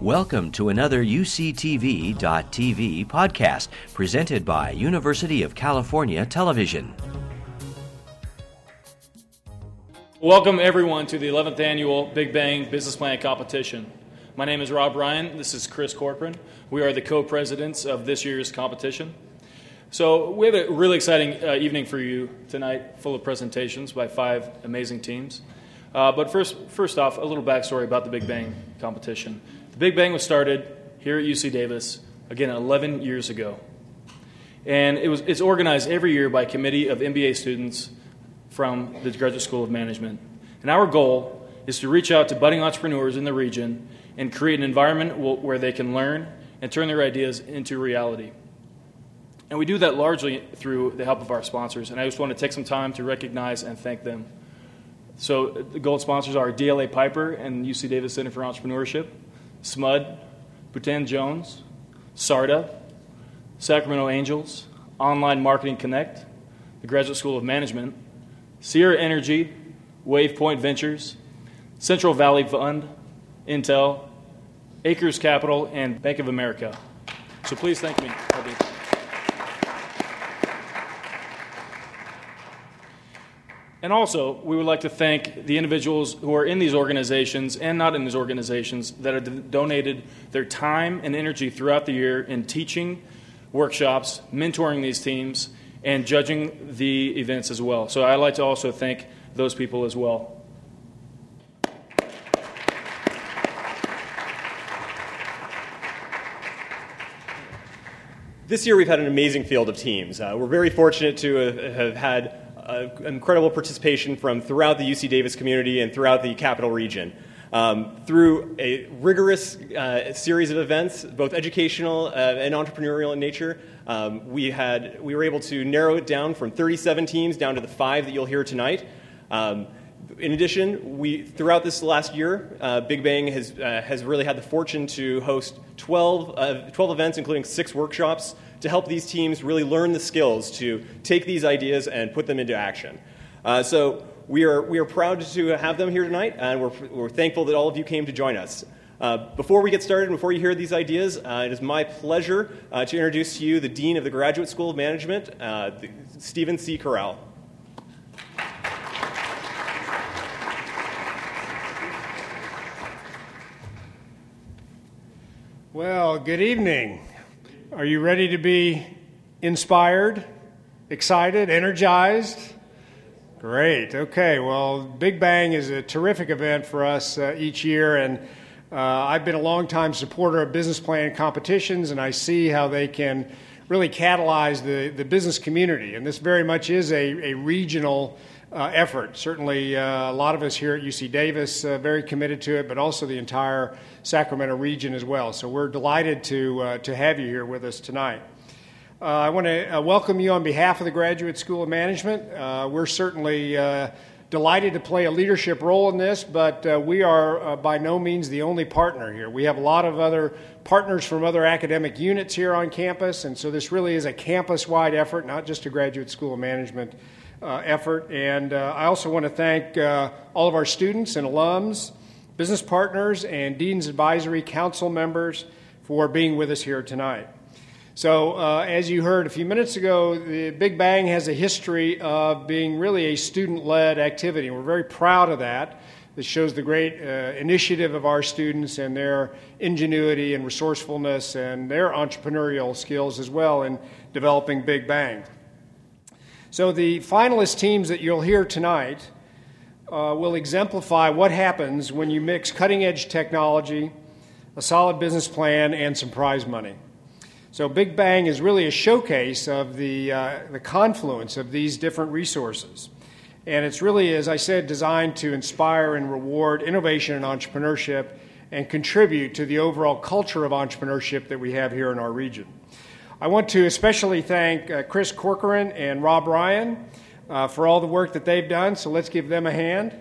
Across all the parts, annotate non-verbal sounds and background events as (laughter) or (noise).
Welcome to another UCTV.tv podcast presented by University of California Television. Welcome, everyone, to the 11th annual Big Bang Business Plan Competition. My name is Rob Ryan. This is Chris Corcoran. We are the co presidents of this year's competition. So, we have a really exciting uh, evening for you tonight, full of presentations by five amazing teams. Uh, but first, first off, a little backstory about the Big Bang competition. Big Bang was started here at UC Davis, again, 11 years ago. And it was, it's organized every year by a committee of MBA students from the Graduate School of Management. And our goal is to reach out to budding entrepreneurs in the region and create an environment where they can learn and turn their ideas into reality. And we do that largely through the help of our sponsors. And I just want to take some time to recognize and thank them. So, the gold sponsors are DLA Piper and UC Davis Center for Entrepreneurship, SMUD, Boutin Jones, SARTA, Sacramento Angels, Online Marketing Connect, the Graduate School of Management, Sierra Energy, WavePoint Ventures, Central Valley Fund, Intel, Acres Capital, and Bank of America. So please thank me. And also, we would like to thank the individuals who are in these organizations and not in these organizations that have donated their time and energy throughout the year in teaching workshops, mentoring these teams, and judging the events as well. So I'd like to also thank those people as well. This year, we've had an amazing field of teams. Uh, we're very fortunate to have, have had uh, incredible participation from throughout the UC Davis community and throughout the capital region. Um, through a rigorous uh, series of events, both educational uh, and entrepreneurial in nature, um, we, had, we were able to narrow it down from 37 teams down to the five that you'll hear tonight. Um, in addition, we, throughout this last year, uh, Big Bang has, uh, has really had the fortune to host 12, uh, 12 events, including six workshops, to help these teams really learn the skills to take these ideas and put them into action. Uh, so we are, we are proud to have them here tonight, and we're, we're thankful that all of you came to join us. Uh, before we get started, and before you hear these ideas, uh, it is my pleasure to introduce to you the Dean of the Graduate School of Management, Steven C. Currall. Well, good evening. Are you ready to be inspired, excited, energized? Great. Okay. Well, Big Bang is a terrific event for us uh, each year, and uh, I've been a long-time supporter of business plan competitions, and I see how they can really catalyze the, the business community. And this very much is a, a regional uh, effort. Certainly, uh, a lot of us here at UC Davis uh, very committed to it, but also the entire Sacramento region as well. So we're delighted to uh, to have you here with us tonight. Uh, I want to uh, welcome you on behalf of the Graduate School of Management. we're certainly delighted to play a leadership role in this, but uh, we are uh, by no means the only partner here. We have a lot of other partners from other academic units here on campus, and so this really is a campus wide effort, not just a Graduate School of Management effort. And uh, I also want to thank uh, all of our students and alums, business partners, and Dean's Advisory Council members for being with us here tonight. So, uh, as you heard a few minutes ago, the Big Bang has a history of being really a student led activity. And we're very proud of that. This shows the great uh, initiative of our students and their ingenuity and resourcefulness and their entrepreneurial skills as well in developing Big Bang. So, the finalist teams that you'll hear tonight uh, will exemplify what happens when you mix cutting edge technology, a solid business plan, and some prize money. So, Big Bang is really a showcase of the, uh, the confluence of these different resources. And it's really, as I said, designed to inspire and reward innovation and entrepreneurship and contribute to the overall culture of entrepreneurship that we have here in our region. I want to especially thank uh, Chris Corcoran and Rob Ryan uh, for all the work that they've done, so let's give them a hand.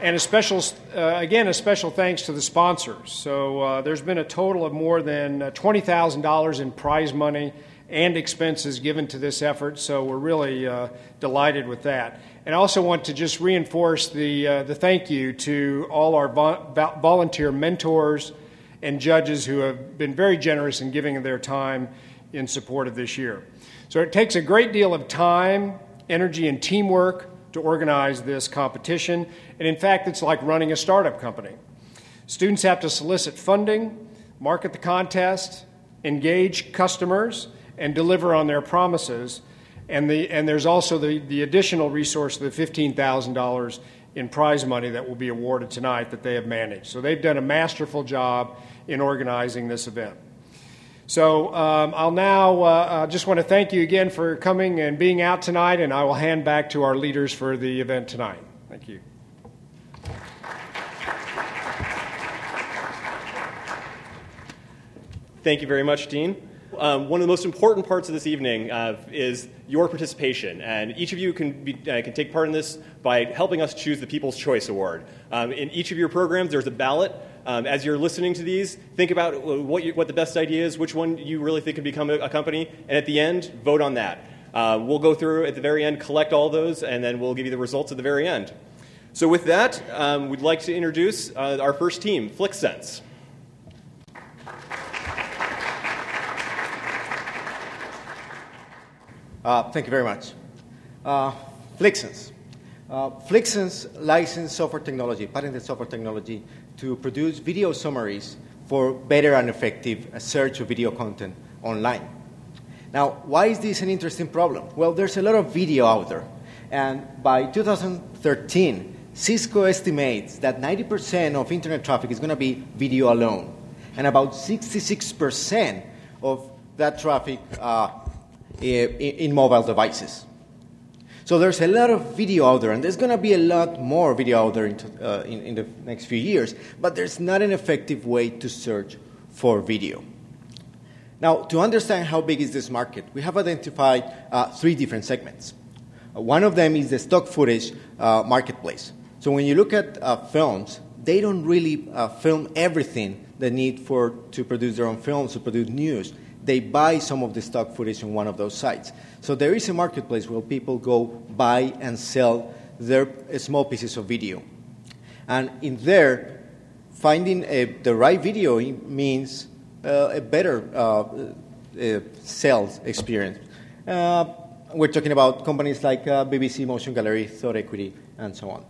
And a special, uh, again, a special thanks to the sponsors. So uh, there's been a total of more than uh, $20,000 in prize money and expenses given to this effort, so we're really uh, delighted with that. And I also want to just reinforce the, uh, the thank you to all our vo- volunteer mentors and judges who have been very generous in giving their time in support of this year. So it takes a great deal of time, energy, and teamwork to organize this competition, and in fact, it's like running a startup company. Students have to solicit funding, market the contest, engage customers, and deliver on their promises. And, the, and there's also the, the additional resource of the $15,000 in prize money that will be awarded tonight that they have managed. So they've done a masterful job in organizing this event. So um, I'll now uh, uh, just want to thank you again for coming and being out tonight, and I will hand back to our leaders for the event tonight. Thank you. Thank you very much, Dean. Um, one of the most important parts of this evening uh, is your participation, and each of you can, be, uh, can take part in this by helping us choose the People's Choice Award. Um, in each of your programs, there's a ballot. Um, as you're listening to these, think about what, you, what, the best idea is, which one you really think can become a, a company, and at the end, vote on that. Uh, we'll go through at the very end, collect all those, and then we'll give you the results at the very end. So, with that, um, we'd like to introduce uh, our first team, FlixSense. Uh, thank you very much. Uh, FlixSense. Uh, FlixSense licensed software technology, patented software technology, to produce video summaries for better and effective search of video content online. Now, why is this an interesting problem? Well, there's a lot of video out there. And by 2013, Cisco estimates that 90% of internet traffic is going to be video alone. And about 66% of that traffic uh, in mobile devices. So there's a lot of video out there, and there's going to be a lot more video out there in, uh, in, in, the next few years, but there's not an effective way to search for video. Now, to understand how big is this market, we have identified uh, three different segments. Uh, one of them is the stock footage uh, marketplace. So when you look at uh, films, they don't really film everything they need for to produce their own films, to produce news they buy some of the stock footage on one of those sites. So there is a marketplace where people go buy and sell their small pieces of video. And in there, finding a, the right video means uh, a better uh, uh, sales experience. Uh, we're talking about companies like uh, BBC, Motion Gallery, Thought Equity, and so on.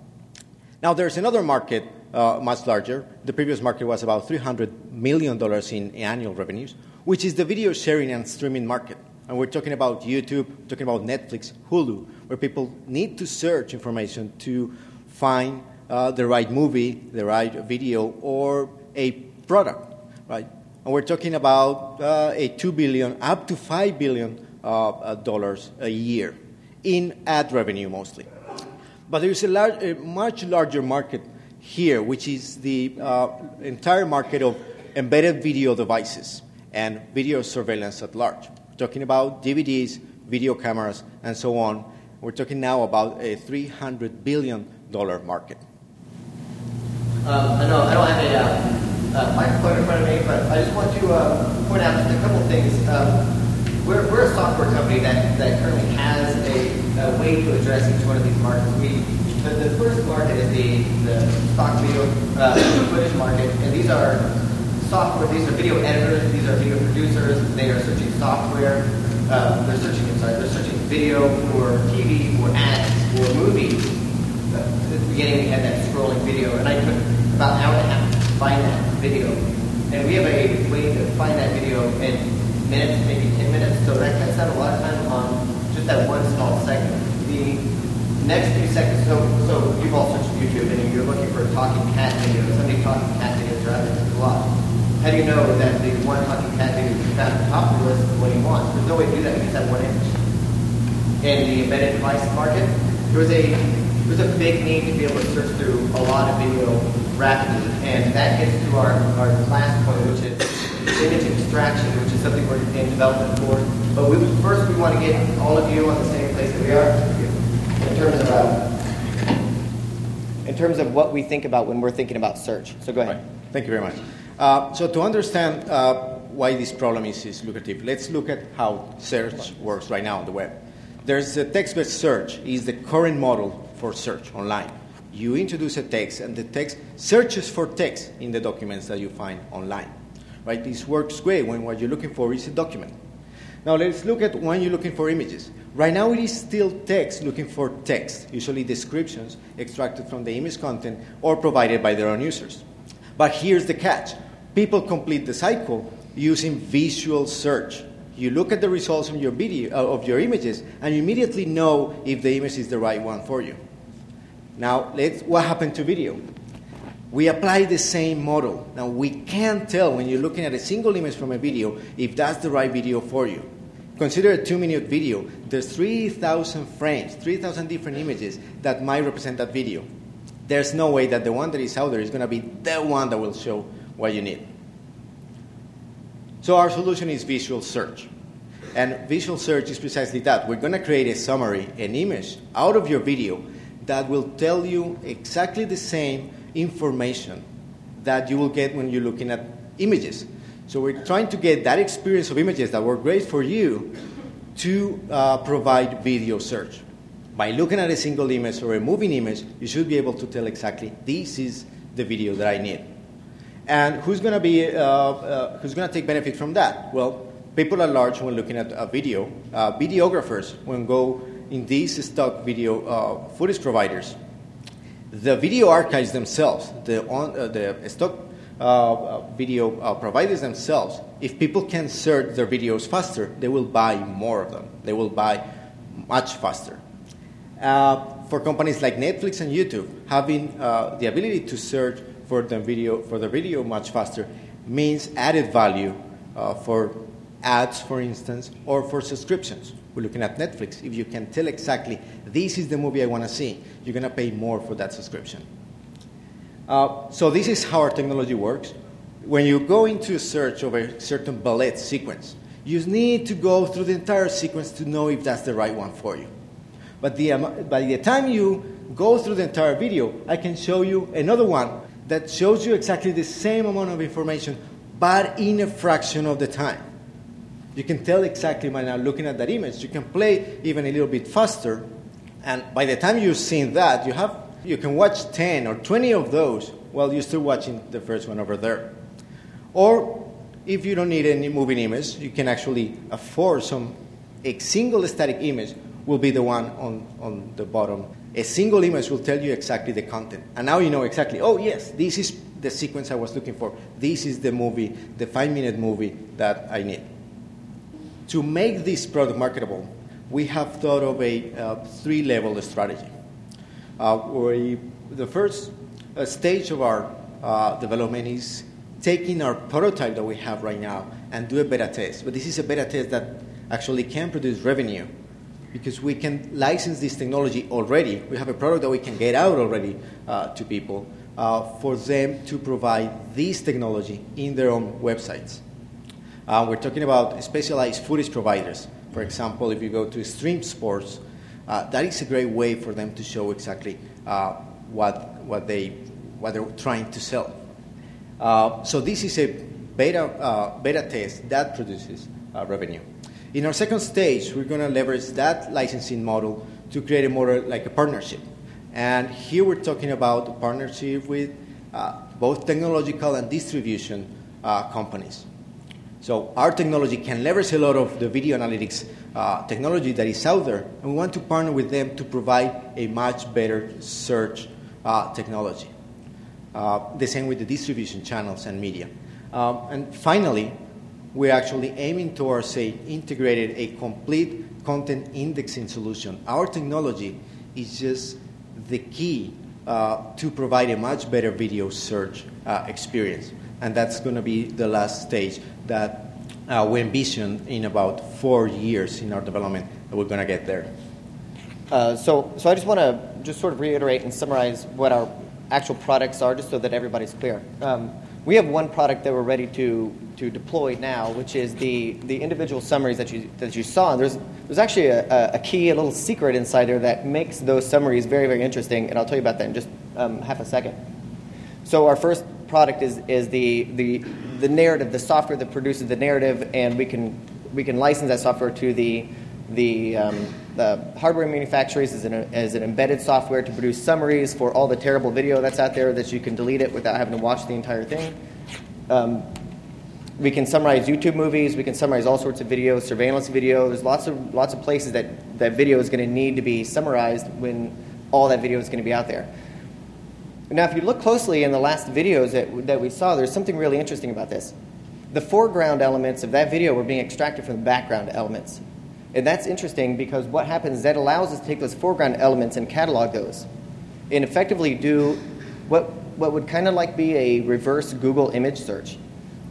Now, there's another market uh, much larger. The previous market was about $300 million in annual revenues which is the video sharing and streaming market. And we're talking about YouTube, talking about Netflix, Hulu, where people need to search information to find uh, the right movie, the right video, or a product, right? And we're talking about uh, a two billion, up to five billion uh, uh dollars a year in ad revenue mostly. But there's a, large, a much larger market here, which is the uh, entire market of embedded video devices and video surveillance at large. We're talking about DVDs, video cameras, and so on. We're talking now about a $300 billion market. Um, I know I don't have a uh, uh, microphone in front of me, but I just want to uh, point out just a couple things. Um, we're, we're a software company that, that currently has a, a, way to address each one of these markets. We, the, the first market is the, the stock video footage market, and these are software, these are video editors, these are video producers, they are searching software, uh, they're searching, sorry, they're searching video for TV, for ads, for movies. Uh, at the beginning we had that scrolling video, and I took about an hour and a half to find that video. And we have a way to find that video in minutes, maybe 10 minutes, so that cuts out a lot of time on just that one small segment. The next few seconds, so, so you've all searched YouTube and you're looking for a talking cat videos, somebody talking cat videos there a lot how do you know that the one cat video is found at the top of the list is what you want? There's no way to do that. You just have one image. In the embedded device market, there was a there was a big need to be able to search through a lot of video rapidly, and that gets to our, our last point, which is image extraction, which is something we're in development for. But we, first, we want to get all of you on the same place that we are in terms of uh, in terms of what we think about when we're thinking about search. So go ahead. Right. Thank you very much. Uh, so to understand uh, why this problem is, is lucrative. Let's look at how search works right now on the web. There's a text-based search is the current model for search online. You introduce a text, and the text searches for text in the documents that you find online. Right? This works great when what you're looking for is a document. Now let's look at when you're looking for images. Right now it is still text looking for text, usually descriptions extracted from the image content or provided by their own users. But here's the catch. People complete the cycle using visual search. You look at the results of your video uh, of your images and you immediately know if the image is the right one for you. Now, let's, what happened to video? We apply the same model. Now, we can't tell when you're looking at a single image from a video if that's the right video for you. Consider a two minute video. There's 3,000 frames, 3,000 different images that might represent that video. There's no way that the one that is out there is going to be the one that will show what you need. So, our solution is visual search. And visual search is precisely that. We're going to create a summary, an image out of your video that will tell you exactly the same information that you will get when you're looking at images. So we're trying to get that experience of images that were great for you to uh, provide video search. By looking at a single image or a moving image, you should be able to tell exactly this is the video that I need. And who's going to be uh, uh, who's going to take benefit from that? Well, people at large when looking at a video, uh, videographers when go in these stock video footage providers the video archives themselves, the, on, the stock uh, video uh, providers themselves, if people can search their videos faster, they will buy more of them. They will buy much faster. Uh, for companies like Netflix and YouTube, having the ability to search for the video for the video much faster means added value for ads, for instance, or for subscriptions. We're looking at Netflix. If you can tell exactly, this is the movie I want to see, you're going to pay more for that subscription. Uh, so, this is how our technology works. When you go into a search of a certain ballet sequence, you need to go through the entire sequence to know if that's the right one for you. But the, um, by the time you go through the entire video, I can show you another one that shows you exactly the same amount of information, but in a fraction of the time. You can tell exactly by now looking at that image. You can play even a little bit faster, and by the time you've seen that, you have you can watch 10 or 20 of those while you're still watching the first one over there. Or if you don't need any moving image, you can actually afford some a single static image will be the one on, on the bottom. A single image will tell you exactly the content. And now you know exactly, oh yes, this is the sequence I was looking for. This is the movie, the five minute movie that I need. To make this product marketable, we have thought of a uh, three level strategy. Uh, we, the first uh, stage of our uh, development is taking our prototype that we have right now and do a beta test. But this is a beta test that actually can produce revenue because we can license this technology already. We have a product that we can get out already uh, to people uh, for them to provide this technology in their own websites. Uh, we're talking about specialized footage providers. For example, if you go to Stream Sports, uh, that is a great way for them to show exactly uh, what, what, they, what they're trying to sell. Uh, so this is a beta, beta test that produces revenue. In our second stage, we're going to leverage that licensing model to create a more like a partnership. And here we're talking about a partnership with both technological and distribution companies. So our technology can leverage a lot of the video analytics uh, technology that is out there, and we want to partner with them to provide a much better search uh, technology. Uh, the same with the distribution channels and media. Um, and finally, we're actually aiming towards say integrated a complete content indexing solution. Our technology is just the key uh, to provide a much better video search uh, experience and that's going to be the last stage that uh, we envision in about four years in our development that we're going to get there. Uh, so, so I just want to just sort of reiterate and summarize what our actual products are, just so that everybody's clear. Um, we have one product that we're ready to, to deploy now, which is the, the individual summaries that you, that you saw. And there's, there's actually a, a key, a little secret inside there that makes those summaries very, very interesting, and I'll tell you about that in just um, half a second. So our first product is, is the, the, the narrative, the software that produces the narrative, and we can, we can license that software to the, the, um, hardware manufacturers as an, an embedded software to produce summaries for all the terrible video that's out there that you can delete it without having to watch the entire thing. Um, we can summarize YouTube movies. We can summarize all sorts of videos, surveillance video. There's lots of lots of places that that video is going to need to be summarized when all that video is going to be out there. Now, if you look closely in the last videos that, that we saw, there's something really interesting about this. The foreground elements of that video were being extracted from the background elements. And that's interesting because what happens is that allows us to take those foreground elements and catalog those and effectively do what, what would kind of like be a reverse Google image search,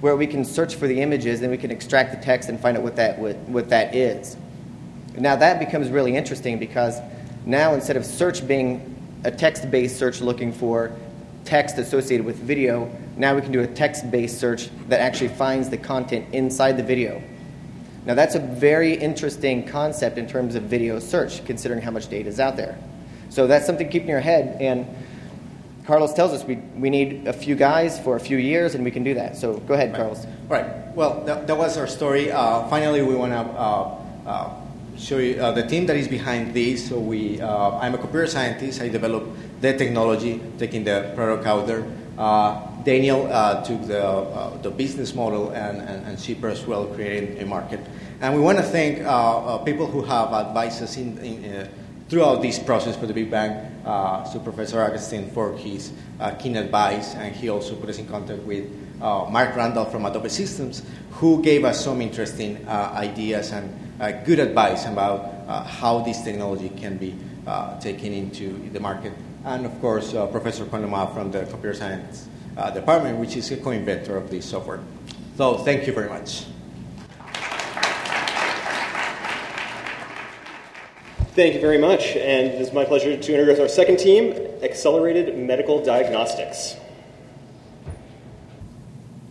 where we can search for the images and we can extract the text and find out what that, what, what that is. Now, that becomes really interesting because now instead of search being a text based search looking for text associated with video, now we can do a text based search that actually finds the content inside the video. Now, that's a very interesting concept in terms of video search, considering how much data is out there. So, that's something to keep in your head. And Carlos tells us we, we need a few guys for a few years, and we can do that. So, go ahead, right. Carlos. Right. Well, that, that was our story. Uh, finally, we want to uh, uh, show you uh, the team that is behind this. So we, uh, I'm a computer scientist. I developed the technology, taking the product out there. Uh, Daniel uh, took the, uh, the business model and, and, and Shipper as well, creating a market. And we want to thank uh, people who have advised us in, in throughout this process for the Big Bang. so Professor Augustine for his keen advice, and he also put us in contact with Mark Randall from Adobe Systems, who gave us some interesting ideas and uh, good advice about uh, how this technology can be uh, taken into the market. And of course, uh, Professor Konoma from the Computer Science uh, Department, which is a co-inventor of this software. So thank you very much. Thank you very much. And it is my pleasure to introduce our second team, Accelerated Medical Diagnostics.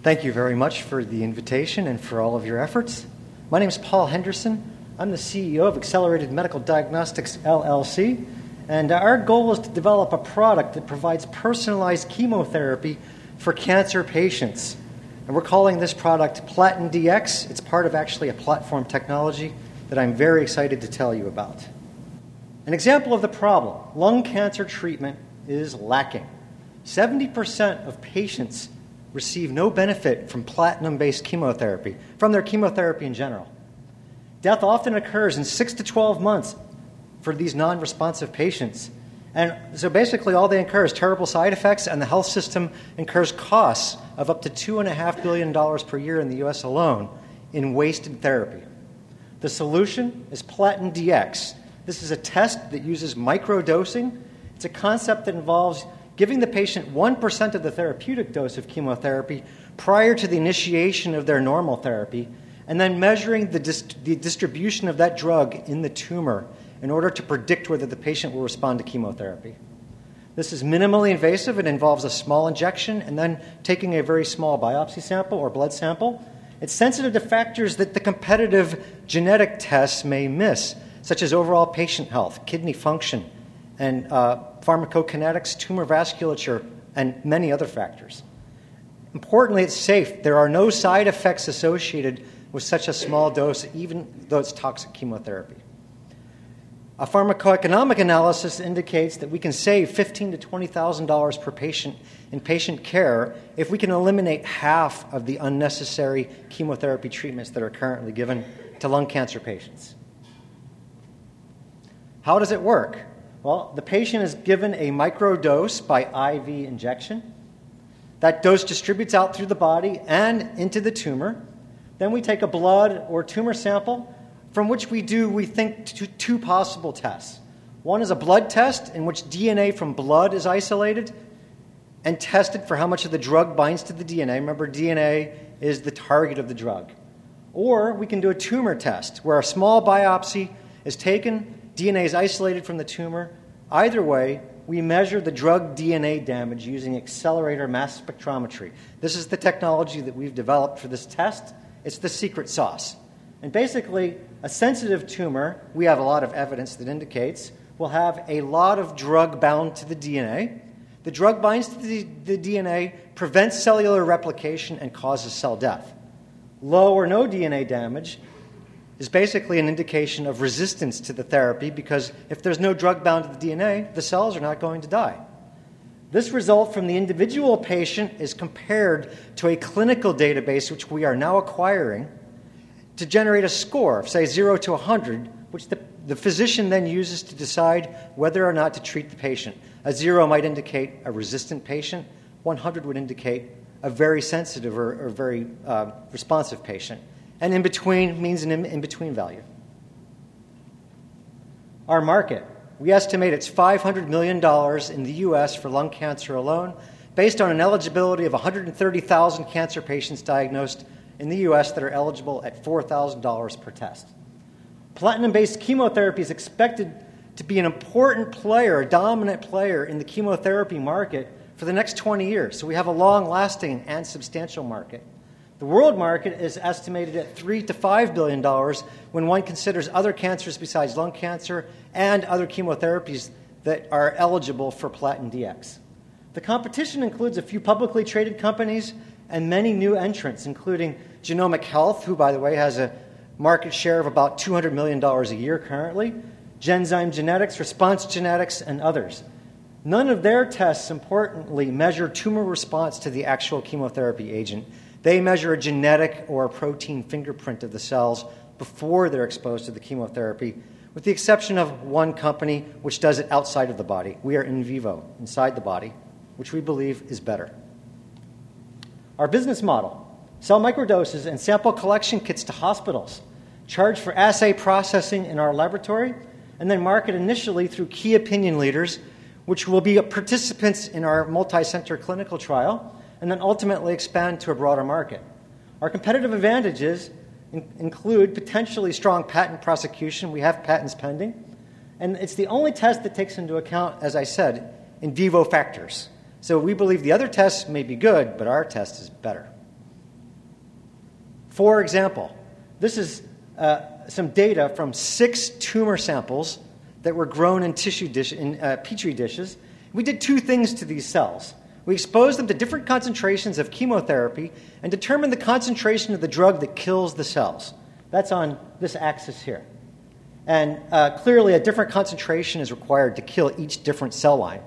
Thank you very much for the invitation and for all of your efforts. My name is Paul Henderson. I'm the CEO of Accelerated Medical Diagnostics LLC, and our goal is to develop a product that provides personalized chemotherapy for cancer patients. And we're calling this product Platin DX. It's part of actually a platform technology that I'm very excited to tell you about. An example of the problem lung cancer treatment is lacking. 70% of patients receive no benefit from platinum based chemotherapy, from their chemotherapy in general. Death often occurs in 6 to 12 months for these non responsive patients. And so basically, all they incur is terrible side effects, and the health system incurs costs of up to $2.5 billion per year in the US alone in wasted therapy. The solution is Platin DX. This is a test that uses microdosing. It's a concept that involves giving the patient 1% of the therapeutic dose of chemotherapy prior to the initiation of their normal therapy, and then measuring the, dist- the distribution of that drug in the tumor in order to predict whether the patient will respond to chemotherapy. This is minimally invasive. It involves a small injection and then taking a very small biopsy sample or blood sample. It's sensitive to factors that the competitive genetic tests may miss, such as overall patient health, kidney function, and uh, pharmacokinetics, tumor vasculature, and many other factors. Importantly, it's safe. There are no side effects associated with such a small dose, even though it's toxic chemotherapy. A pharmacoeconomic analysis indicates that we can save 15 to $20,000 per patient in patient care if we can eliminate half of the unnecessary chemotherapy treatments that are currently given to lung cancer patients. How does it work? Well, the patient is given a microdose by IV injection. That dose distributes out through the body and into the tumor. Then we take a blood or tumor sample from which we do, we think, two possible tests. One is a blood test in which DNA from blood is isolated and tested for how much of the drug binds to the DNA. Remember, DNA is the target of the drug. Or we can do a tumor test where a small biopsy is taken DNA is isolated from the tumor. Either way, we measure the drug DNA damage using accelerator mass spectrometry. This is the technology that we've developed for this test. It's the secret sauce. And basically, a sensitive tumor, we have a lot of evidence that indicates, will have a lot of drug bound to the DNA. The drug binds to the, the DNA, prevents cellular replication, and causes cell death. Low or no DNA damage is basically an indication of resistance to the therapy because if there's no drug bound to the DNA, the cells are not going to die. This result from the individual patient is compared to a clinical database which we are now acquiring to generate a score, of, say 0 to 100, which the, the physician then uses to decide whether or not to treat the patient. A 0 might indicate a resistant patient, 100 would indicate a very sensitive or, or very uh, responsive patient and in between means an in between value. Our market. We estimate it's $500 million in the US for lung cancer alone, based on an eligibility of 130,000 cancer patients diagnosed in the US that are eligible at $4,000 per test. Platinum based chemotherapy is expected to be an important player, a dominant player in the chemotherapy market for the next 20 years. So we have a long lasting and substantial market. The world market is estimated at three to five billion dollars when one considers other cancers besides lung cancer and other chemotherapies that are eligible for Platin DX. The competition includes a few publicly traded companies and many new entrants, including Genomic Health, who, by the way, has a market share of about $200 million a year currently, Genzyme Genetics, Response Genetics, and others. None of their tests, importantly, measure tumor response to the actual chemotherapy agent they measure a genetic or a protein fingerprint of the cells before they're exposed to the chemotherapy, with the exception of one company which does it outside of the body. We are in vivo, inside the body, which we believe is better. Our business model sell microdoses and sample collection kits to hospitals, charge for assay processing in our laboratory, and then market initially through key opinion leaders, which will be participants in our multi center clinical trial and then ultimately expand to a broader market. Our competitive advantages in- include potentially strong patent prosecution. We have patents pending. And it's the only test that takes into account, as I said, in vivo factors. So we believe the other tests may be good, but our test is better. For example, this is uh, some data from six tumor samples that were grown in tissue dish, in uh, petri dishes. We did two things to these cells. We exposed them to different concentrations of chemotherapy and determined the concentration of the drug that kills the cells. That's on this axis here. And uh, clearly, a different concentration is required to kill each different cell line.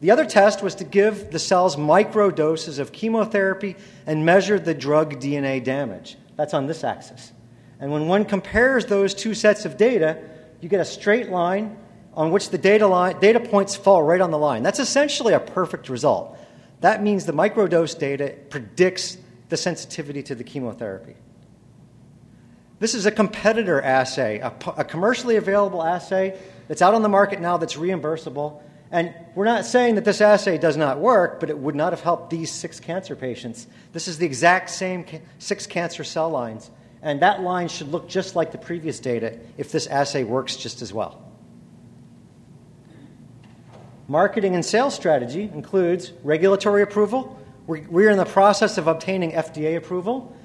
The other test was to give the cells micro doses of chemotherapy and measure the drug DNA damage. That's on this axis. And when one compares those two sets of data, you get a straight line on which the data, line, data points fall right on the line. That's essentially a perfect result. That means the microdose data predicts the sensitivity to the chemotherapy. This is a competitor assay, a, a, commercially available assay that's out on the market now that's reimbursable. And we're not saying that this assay does not work, but it would not have helped these six cancer patients. This is the exact same six cancer cell lines. And that line should look just like the previous data if this assay works just as well. Marketing and sales strategy includes regulatory approval. We're in the process of obtaining FDA approval.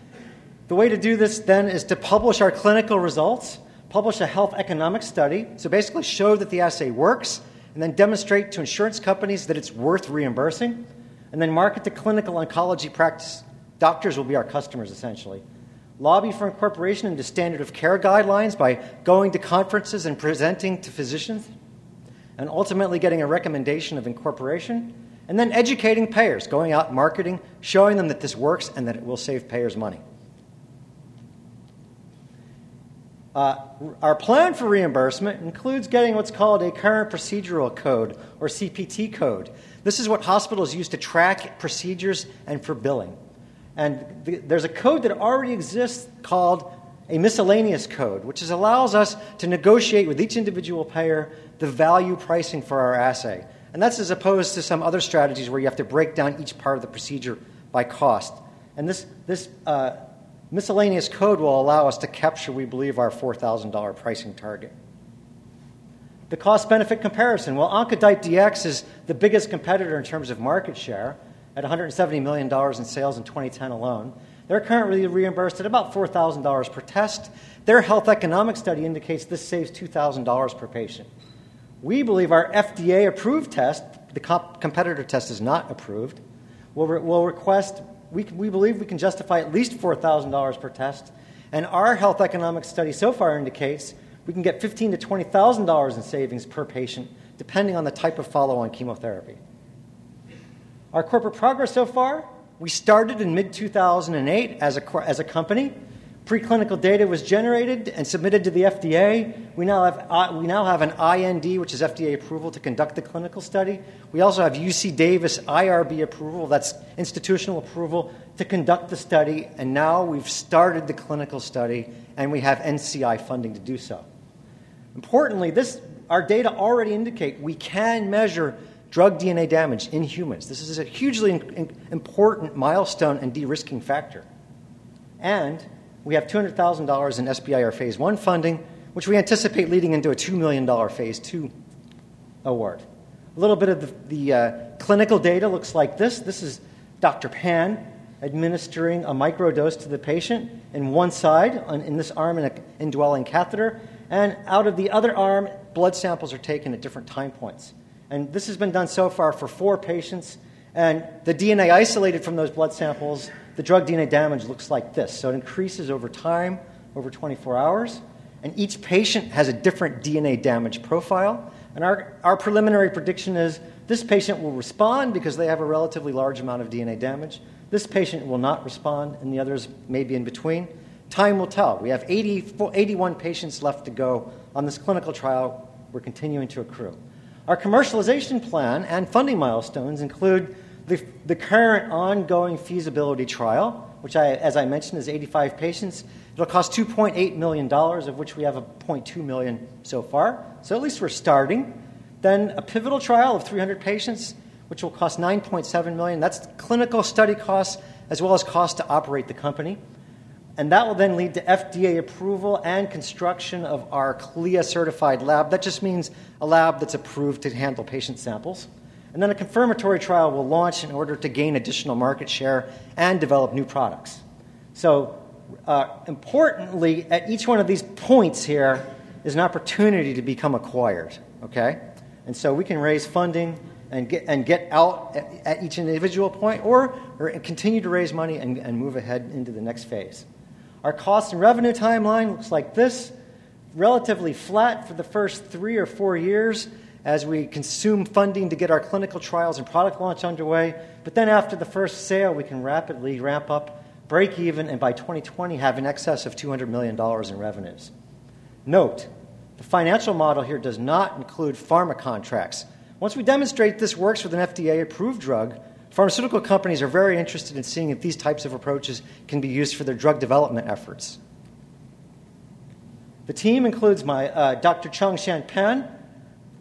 The way to do this then is to publish our clinical results, publish a health economic study, so basically show that the assay works, and then demonstrate to insurance companies that it's worth reimbursing, and then market to clinical oncology practice. Doctors will be our customers essentially. Lobby for incorporation into standard of care guidelines by going to conferences and presenting to physicians and ultimately getting a recommendation of incorporation, and then educating payers, going out marketing, showing them that this works and that it will save payers money. Uh, our plan for reimbursement includes getting what's called a current procedural code, or CPT code. This is what hospitals use to track procedures and for billing. And the, there's a code that already exists called a miscellaneous code, which is, allows us to negotiate with each individual payer the value pricing for our assay. And that's as opposed to some other strategies where you have to break down each part of the procedure by cost. And this, this uh, miscellaneous code will allow us to capture, we believe, our $4,000 pricing target. The cost benefit comparison. Well, Oncotype DX is the biggest competitor in terms of market share at $170 million in sales in 2010 alone. They're currently reimbursed at about $4,000 per test. Their health economic study indicates this saves $2,000 per patient. We believe our FDA approved test, the comp- competitor test is not approved, we'll, re- we'll request, we, we believe we can justify at least $4,000 per test. And our health economic study so far indicates we can get $15,000 to $20,000 in savings per patient, depending on the type of follow on chemotherapy. Our corporate progress so far we started in mid 2008 as a, as a company. Preclinical data was generated and submitted to the FDA. We now, have, uh, we now have an IND, which is FDA approval to conduct the clinical study. We also have UC Davis IRB approval, that's institutional approval, to conduct the study. And now we've started the clinical study, and we have NCI funding to do so. Importantly, this, our data already indicate we can measure drug DNA damage in humans. This is a hugely important milestone and de risking factor. And we have $200,000 in SBIR Phase 1 funding, which we anticipate leading into a $2 million Phase 2 award. A little bit of the, the uh, clinical data looks like this. This is Dr. Pan administering a microdose to the patient in one side, on, in this arm, in an indwelling catheter, and out of the other arm, blood samples are taken at different time points. And this has been done so far for four patients. And the DNA isolated from those blood samples, the drug DNA damage looks like this. So it increases over time, over 24 hours. And each patient has a different DNA damage profile. And our, our preliminary prediction is this patient will respond because they have a relatively large amount of DNA damage. This patient will not respond, and the others may be in between. Time will tell. We have 80, 81 patients left to go on this clinical trial. We're continuing to accrue. Our commercialization plan and funding milestones include the, the current ongoing feasibility trial, which, I, as I mentioned, is 85 patients. It'll cost $2.8 million, of which we have a 0.2 million so far. So at least we're starting. Then a pivotal trial of 300 patients, which will cost 9.7 million. That's clinical study costs as well as costs to operate the company. And that will then lead to FDA approval and construction of our CLIA certified lab. That just means a lab that's approved to handle patient samples. And then a confirmatory trial will launch in order to gain additional market share and develop new products. So, uh, importantly, at each one of these points here is an opportunity to become acquired. Okay? And so we can raise funding and get, and get out at, at each individual point or, or continue to raise money and, and move ahead into the next phase. Our cost and revenue timeline looks like this relatively flat for the first three or four years as we consume funding to get our clinical trials and product launch underway. But then after the first sale, we can rapidly ramp up, break even, and by 2020 have in excess of $200 million in revenues. Note, the financial model here does not include pharma contracts. Once we demonstrate this works with an FDA approved drug, Pharmaceutical companies are very interested in seeing if these types of approaches can be used for their drug development efforts. The team includes my uh, Dr. Chong-xian Pan,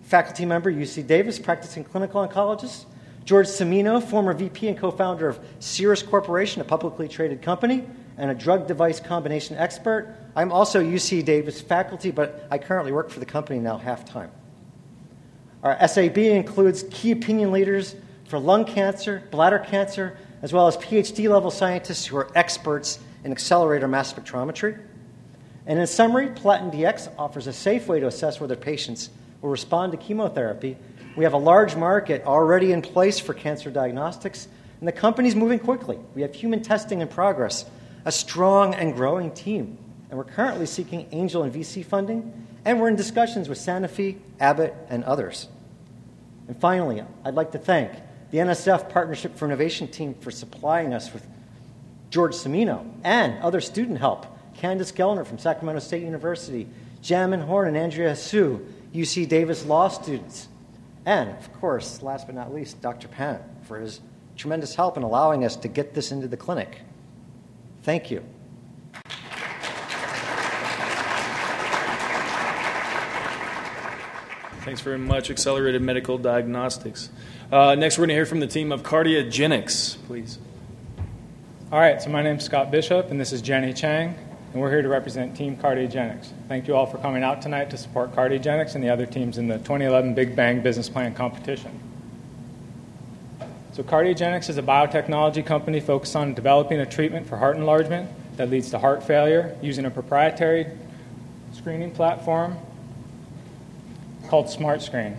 faculty member, UC Davis, practicing clinical oncologist. George Cimino, former VP and co founder of Cerus Corporation, a publicly traded company, and a drug device combination expert. I'm also UC Davis faculty, but I currently work for the company now half time. Our SAB includes key opinion leaders for lung cancer, bladder cancer, as well as PhD level scientists who are experts in accelerator mass spectrometry. And in summary, Platin DX offers a safe way to assess whether patients will respond to chemotherapy. We have a large market already in place for cancer diagnostics, and the company's moving quickly. We have human testing in progress, a strong and growing team, and we're currently seeking angel and VC funding, and we're in discussions with Sanofi, Abbott, and others. And finally, I'd like to thank the NSF Partnership for Innovation team for supplying us with George Cimino and other student help. Candace Gellner from Sacramento State University, Jamin Horn and Andrea Su, UC Davis Law students. And, of course, last but not least, Dr. Pan for his tremendous help in allowing us to get this into the clinic. Thank you. Thanks very much, Accelerated Medical Diagnostics. Uh, next, we're going to hear from the team of Cardiogenics, please. All right, so my name is Scott Bishop, and this is Jenny Chang, and we're here to represent Team Cardiogenics. Thank you all for coming out tonight to support Cardiogenics and the other teams in the 2011 Big Bang Business Plan competition. So, Cardiogenics is a biotechnology company focused on developing a treatment for heart enlargement that leads to heart failure using a proprietary screening platform called SmartScreen.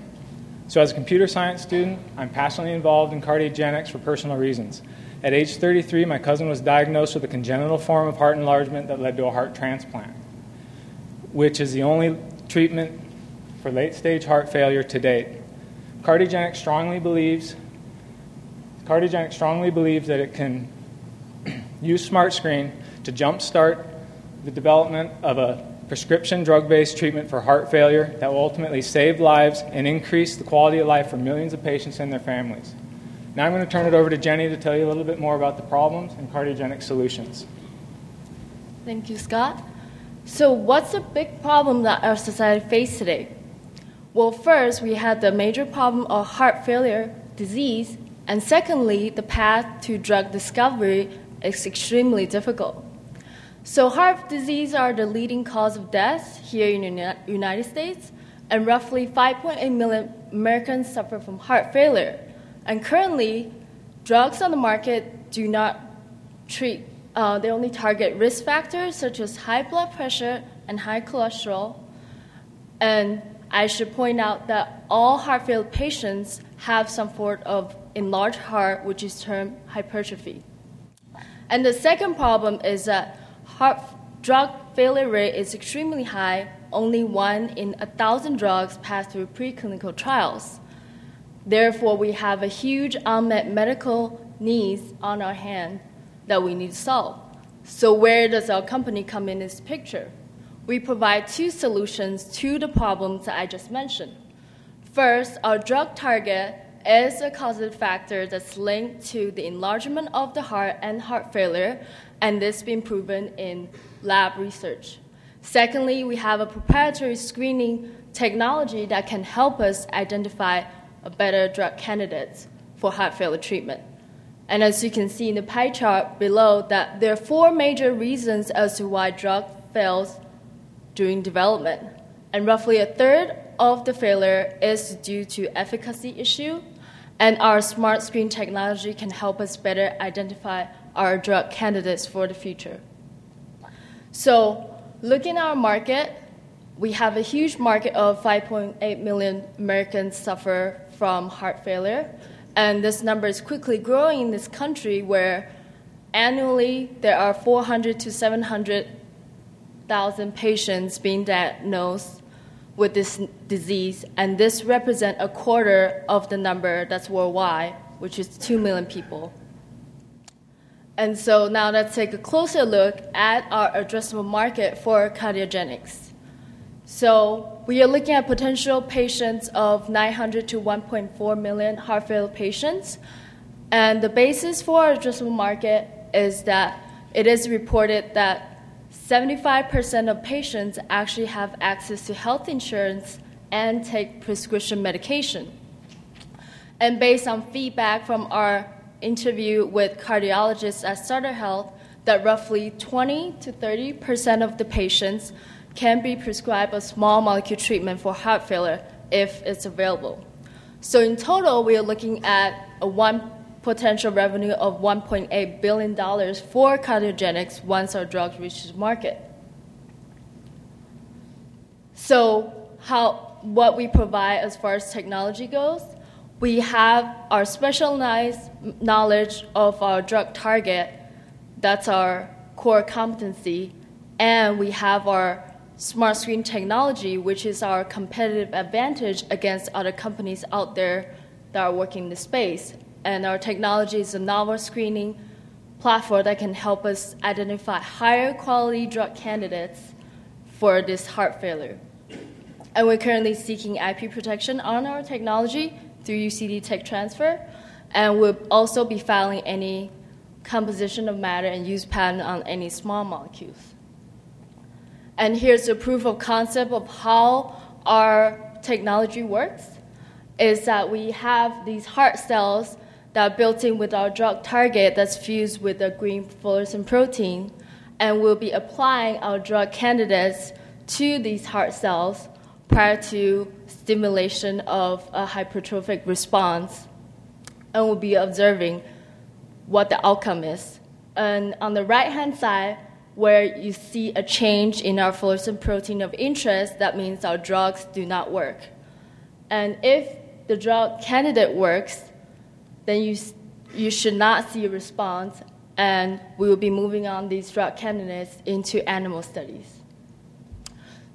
So, as a computer science student, I'm passionately involved in cardiogenics for personal reasons. At age 33, my cousin was diagnosed with a congenital form of heart enlargement that led to a heart transplant, which is the only treatment for late stage heart failure to date. Cardiogenics strongly believes Cardiogenics strongly believes that it can (clears throat) use SmartScreen to jumpstart the development of a prescription drug based treatment for heart failure that will ultimately save lives and increase the quality of life for millions of patients and their families. Now I'm going to turn it over to Jenny to tell you a little bit more about the problems and cardiogenic solutions. Thank you, Scott. So, what's the big problem that our society faces today? Well, first, we had the major problem of heart failure disease, and secondly, the path to drug discovery is extremely difficult. So, heart disease are the leading cause of death here in the United States, and roughly 5.8 million Americans suffer from heart failure. And currently, drugs on the market do not treat, uh, they only target risk factors such as high blood pressure and high cholesterol. And I should point out that all heart failure patients have some sort of enlarged heart, which is termed hypertrophy. And the second problem is that heart drug failure rate is extremely high. Only one in a thousand drugs pass through preclinical trials. Therefore, we have a huge unmet medical needs on our hand that we need to solve. So, where does our company come in this picture? We provide two solutions to the problems that I just mentioned. First, our drug target is a causative factor that's linked to the enlargement of the heart and heart failure, and this has been proven in lab research. Secondly, we have a proprietary screening technology that can help us identify a better drug candidates for heart failure treatment. And as you can see in the pie chart below, that there are four major reasons as to why drug fails during development. And roughly a third of the failure is due to efficacy issue, and our smart screen technology can help us better identify our drug candidates for the future. So, looking at our market, we have a huge market of 5.8 million Americans suffer from heart failure. And this number is quickly growing in this country where annually there are 400 to 700,000 patients being diagnosed with this disease. And this represents a quarter of the number that's worldwide, which is 2 million people. And so now let's take a closer look at our addressable market for cardiogenics. So we are looking at potential patients of 900 to 1.4 million heart failure patients. And the basis for our addressable market is that it is reported that 75% of patients actually have access to health insurance and take prescription medication. And based on feedback from our interview with cardiologists at Sutter Health, that roughly 20 to 30% of the patients can be prescribed a small molecule treatment for heart failure if it's available. So in total, we are looking at a one potential revenue of $1.8 billion for cardiogenics once our drug reaches market. So how what we provide as far as technology goes, we have our specialized knowledge of our drug target. That's our core competency, and we have our smart screen technology, which is our competitive advantage against other companies out there that are working in the space. And our technology is a novel screening platform that can help us identify higher quality drug candidates for this heart failure. And we're currently seeking IP protection on our technology through UCD tech transfer, and we'll also be filing any composition of matter and use patent on any small molecules. And here's a proof of concept of how our technology works is that we have these heart cells that are built in with our drug target that's fused with a green fluorescent protein, and we'll be applying our drug candidates to these heart cells prior to stimulation of a hypertrophic response, and we'll be observing what the outcome is. And on the right hand side, where you see a change in our fluorescent protein of interest, that means our drugs do not work. And if the drug candidate works, then you, you should not see a response, and we will be moving on these drug candidates into animal studies.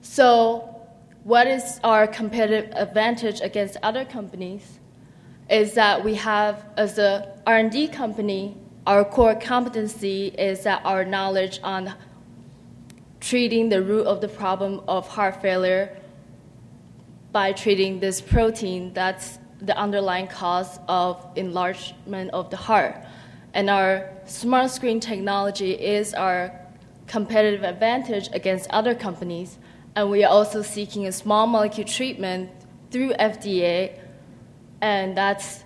So, what is our competitive advantage against other companies? Is that we have, as a R&D company, our core competency is that our knowledge on treating the root of the problem of heart failure by treating this protein that's the underlying cause of enlargement of the heart. And our smart screen technology is our competitive advantage against other companies. And we are also seeking a small molecule treatment through FDA, and that's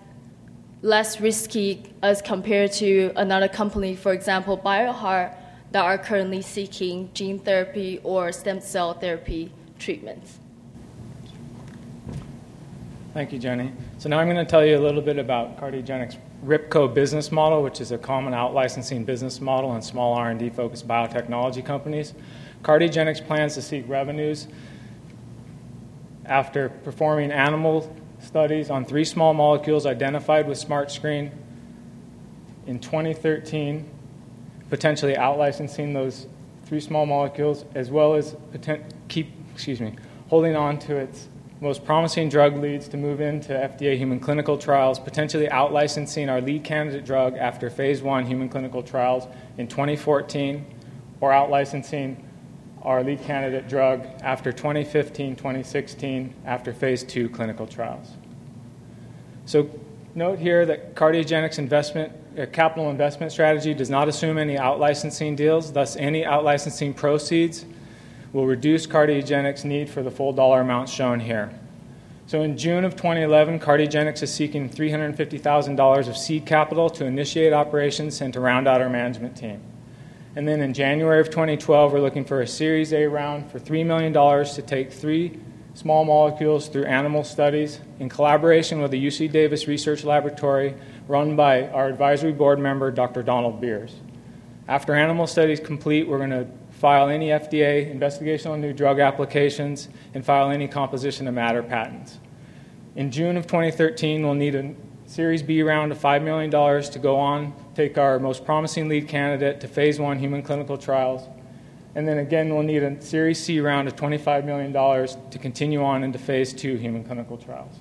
less risky as compared to another company, for example, BioHeart, that are currently seeking gene therapy or stem cell therapy treatments. Thank you, Jenny. So now I'm going to tell you a little bit about CardioGenics' RIPCO business model, which is a common out-licensing business model in small R&D focused biotechnology companies. CardioGenics plans to seek revenues after performing animal studies on three small molecules identified with SmartScreen in 2013 potentially out licensing those three small molecules, as well as keep, excuse me, holding on to its most promising drug leads to move into FDA human clinical trials, potentially out licensing our lead candidate drug after phase one human clinical trials in 2014, or out licensing our lead candidate drug after 2015, 2016, after phase two clinical trials. So, note here that CardioGenics investment a capital investment strategy does not assume any out licensing deals, thus, any out licensing proceeds will reduce CardioGenics' need for the full dollar amount shown here. So, in June of 2011, CardioGenics is seeking $350,000 of seed capital to initiate operations and to round out our management team. And then in January of 2012, we're looking for a Series A round for $3 million to take three small molecules through animal studies in collaboration with the UC Davis Research Laboratory run by our advisory board member, Dr. Donald Bers. After animal studies complete, we're going to file any FDA investigational new drug applications and file any composition of matter patents. In June of 2013, we'll need a Series B round of $5 million to go on, take our most promising lead candidate to phase one human clinical trials. And then again, we'll need a Series C round of $25 million to continue on into phase two human clinical trials.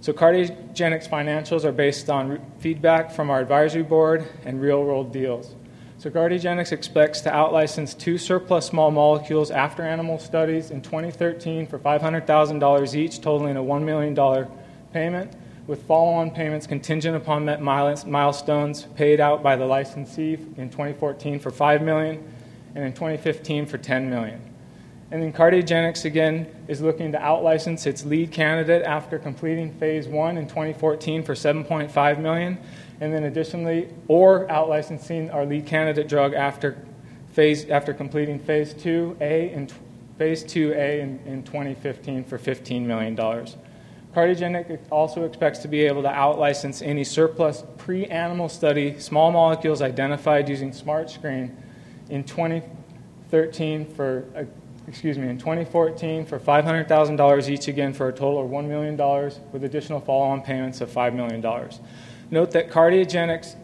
So CardioGenics financials are based on feedback from our advisory board and real-world deals. So CardioGenics expects to outlicense two surplus small molecules after animal studies in 2013 for $500,000 each, totaling a $1 million payment, with follow-on payments contingent upon met milestones paid out by the licensee in 2014 for 5 million and in 2015 for 10 million. And then CardioGenics, again, is looking to outlicense its lead candidate after completing phase one in 2014 for 7.5 million, and then additionally, or outlicensing our lead candidate drug after phase after completing phase 2A in phase 2A in, in 2015 for 15 million dollars. CardioGenics also expects to be able to outlicense any surplus pre-animal study small molecules identified using SmartScreen in 2013 for a excuse me, in 2014 for $500,000 each again for a total of $1 million with additional follow-on payments of $5 million. Note that CardioGenics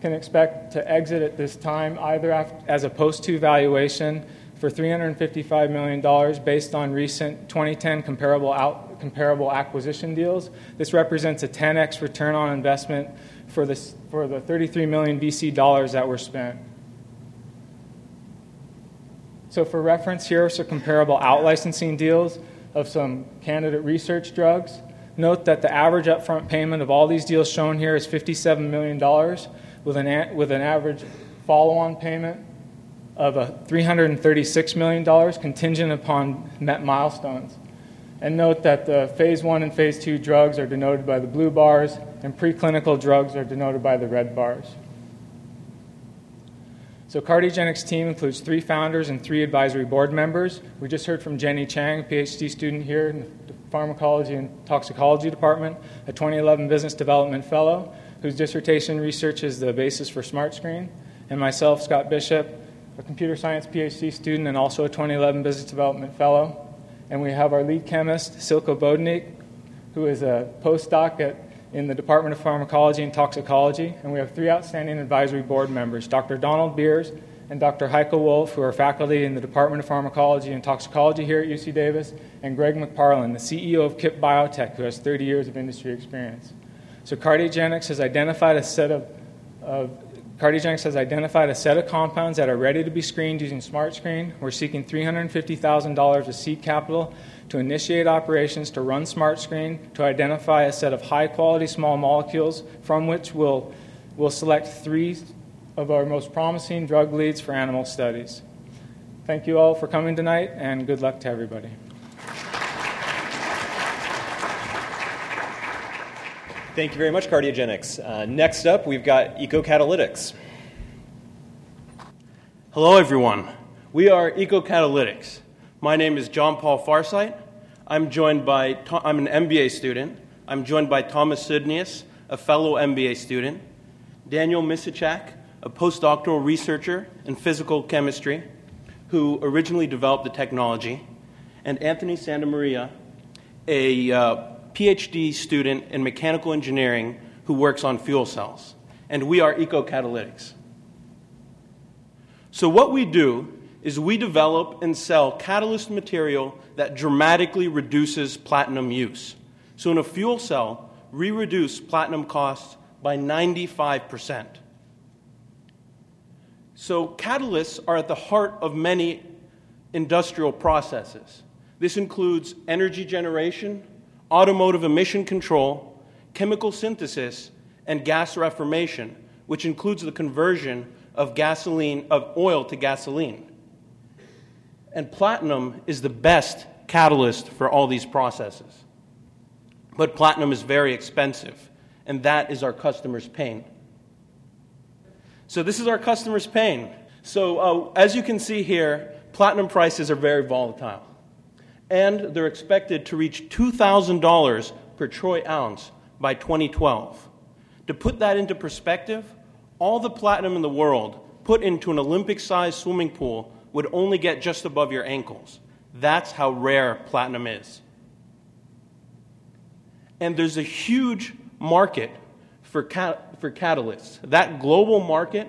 can expect to exit at this time either as a post-2 valuation for $355 million based on recent 2010 comparable, out, comparable acquisition deals. This represents a 10x return on investment for, this, for the 33 million VC dollars that were spent. So, for reference, here are some comparable out licensing deals of some candidate research drugs. Note that the average upfront payment of all these deals shown here is $57 million, with an, with an average follow on payment of $336 million, contingent upon met milestones. And note that the phase one and phase two drugs are denoted by the blue bars, and preclinical drugs are denoted by the red bars. So CardioGenics team includes three founders and three advisory board members. We just heard from Jenny Chang, a PhD student here in the Pharmacology and Toxicology Department, a 2011 Business Development Fellow, whose dissertation research is the basis for SmartScreen, and myself, Scott Bishop, a computer science PhD student and also a 2011 Business Development Fellow. And we have our lead chemist, Silko Bodnik, who is a postdoc at, in the Department of Pharmacology and Toxicology. And we have three outstanding advisory board members Dr. Donald Bers and Dr. Heike Wulff, who are faculty in the Department of Pharmacology and Toxicology here at UC Davis, and Greg McParland, the CEO of KIP Biotech, who has 30 years of industry experience. So, Cardiogenics has identified a set of, of Cardiogenics has identified a set of compounds that are ready to be screened using SmartScreen. We're seeking $350,000 of seed capital to initiate operations to run SmartScreen to identify a set of high quality small molecules from which we'll, we'll select three of our most promising drug leads for animal studies. Thank you all for coming tonight, and good luck to everybody. Thank you very much, Cardiogenics. Uh, next up, we've got EcoCatalytics. Hello, everyone. We are EcoCatalytics. My name is John Paul Farsight. I'm joined by, I'm an MBA student. I'm joined by Thomas Sidnius, a fellow MBA student, Daniel Misichak, a postdoctoral researcher in physical chemistry, who originally developed the technology, and Anthony Santamaria, a uh, PhD student in mechanical engineering who works on fuel cells. And we are EcoCatalytics. So, what we do is we develop and sell catalyst material that dramatically reduces platinum use. So, in a fuel cell, we reduce platinum costs by 95%. So, catalysts are at the heart of many industrial processes. This includes energy generation, automotive emission control, chemical synthesis, and gas reformation, which includes the conversion of gasoline of oil to gasoline. And platinum is the best catalyst for all these processes. But platinum is very expensive, and that is our customer's pain. So, this is our customer's pain. So, uh, as you can see here, platinum prices are very volatile and they're expected to reach $2,000 per troy ounce by 2012. To put that into perspective, all the platinum in the world put into an Olympic sized swimming pool would only get just above your ankles. That's how rare platinum is. And there's a huge market for, cat- for catalysts. That global market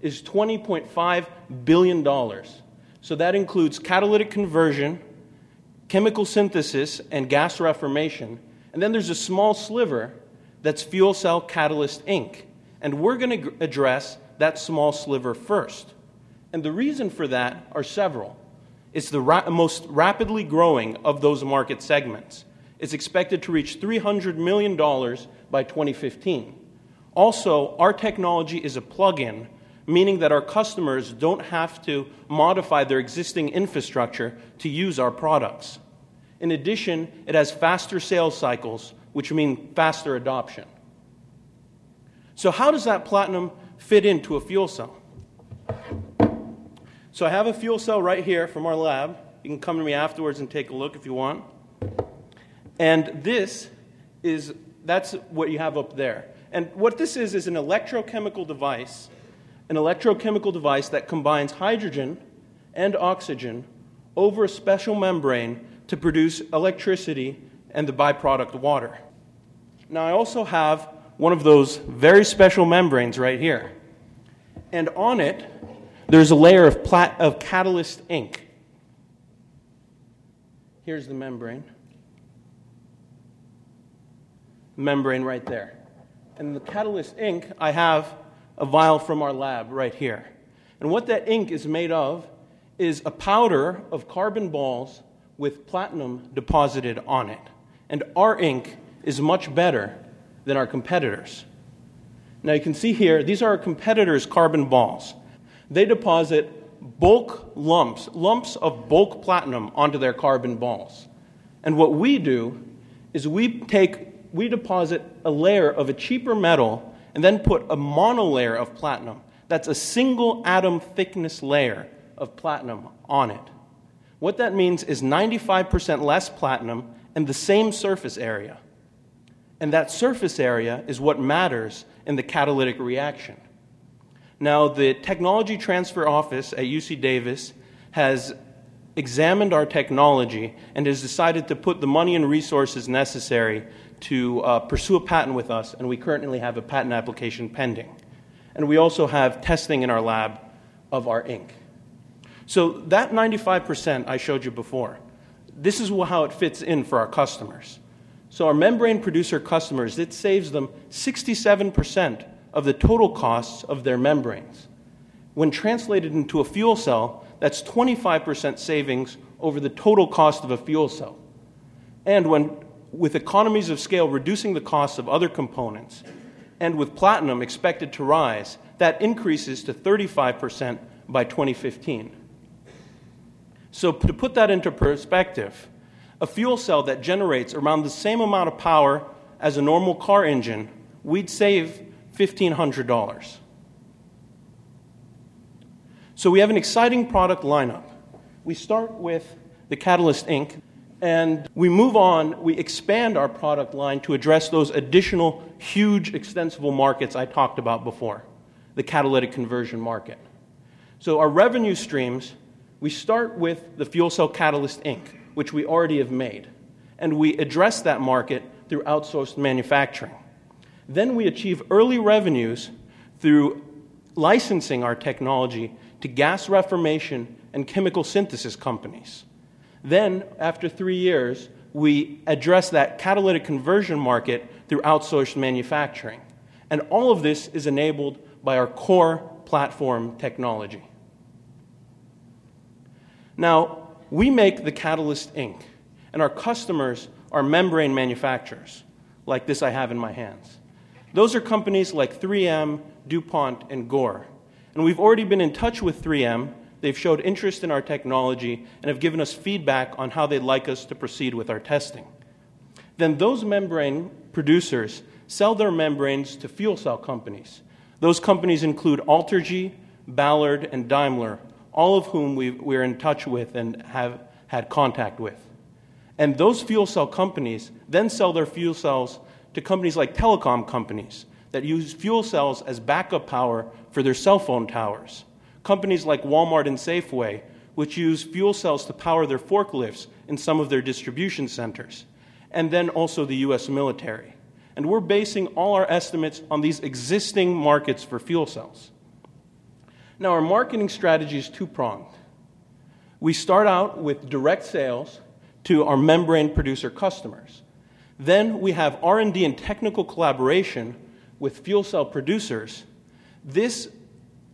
is $20.5 billion. So that includes catalytic conversion chemical synthesis and gas reformation. And then there's a small sliver that's fuel cell catalyst ink. And we're going to address that small sliver first. And the reason for that are several. It's the ra- most rapidly growing of those market segments. It's expected to reach $300 million by 2015. Also, our technology is a plug in, meaning that our customers don't have to modify their existing infrastructure to use our products. In addition, it has faster sales cycles, which mean faster adoption. So, how does that platinum fit into a fuel cell? So, I have a fuel cell right here from our lab. You can come to me afterwards and take a look if you want. And this is that's what you have up there. And what this is is an electrochemical device, an electrochemical device that combines hydrogen and oxygen over a special membrane to produce electricity and the byproduct water. Now, I also have one of those very special membranes right here. And on it, there's a layer of, plat- of catalyst ink. Here's the membrane. Membrane right there. And the catalyst ink, I have a vial from our lab right here. And what that ink is made of is a powder of carbon balls with platinum deposited on it. And our ink is much better than our competitors. Now you can see here, these are our competitors' carbon balls. They deposit bulk lumps, lumps of bulk platinum onto their carbon balls. And what we do is we take, we deposit a layer of a cheaper metal and then put a monolayer of platinum. That's a single atom thickness layer of platinum on it. What that means is 95% less platinum and the same surface area. And that surface area is what matters in the catalytic reaction. Now, the Technology Transfer Office at UC Davis has examined our technology and has decided to put the money and resources necessary to uh, pursue a patent with us, and we currently have a patent application pending. And we also have testing in our lab of our ink. So, that 95% I showed you before, this is how it fits in for our customers. So, our membrane producer customers, it saves them 67% of the total costs of their membranes. When translated into a fuel cell, that's 25% savings over the total cost of a fuel cell. And when, with economies of scale reducing the costs of other components, and with platinum expected to rise, that increases to 35% by 2015. So, to put that into perspective, a fuel cell that generates around the same amount of power as a normal car engine, we'd save $1,500. So, we have an exciting product lineup. We start with the Catalyst Ink, and we move on, we expand our product line to address those additional huge extensible markets I talked about before the catalytic conversion market. So, our revenue streams we start with the fuel cell catalyst ink, which we already have made, and we address that market through outsourced manufacturing. Then we achieve early revenues through licensing our technology to gas reformation and chemical synthesis companies. Then, after three years, we address that catalytic conversion market through outsourced manufacturing. And all of this is enabled by our core platform technology. Now, we make the catalyst ink, and our customers are membrane manufacturers, like this I have in my hands. Those are companies like 3M, DuPont, and Gore. And we've already been in touch with 3M. They've showed interest in our technology and have given us feedback on how they'd like us to proceed with our testing. Then those membrane producers sell their membranes to fuel cell companies. Those companies include Altergy, Ballard, and Daimler, all of whom we, we're in touch with and have had contact with. And those fuel cell companies then sell their fuel cells to companies like telecom companies that use fuel cells as backup power for their cell phone towers. Companies like Walmart and Safeway, which use fuel cells to power their forklifts in some of their distribution centers. And then also the US military. And we're basing all our estimates on these existing markets for fuel cells. Now, our marketing strategy is two pronged. We start out with direct sales to our membrane producer customers. Then we have R&D and technical collaboration with fuel cell producers. This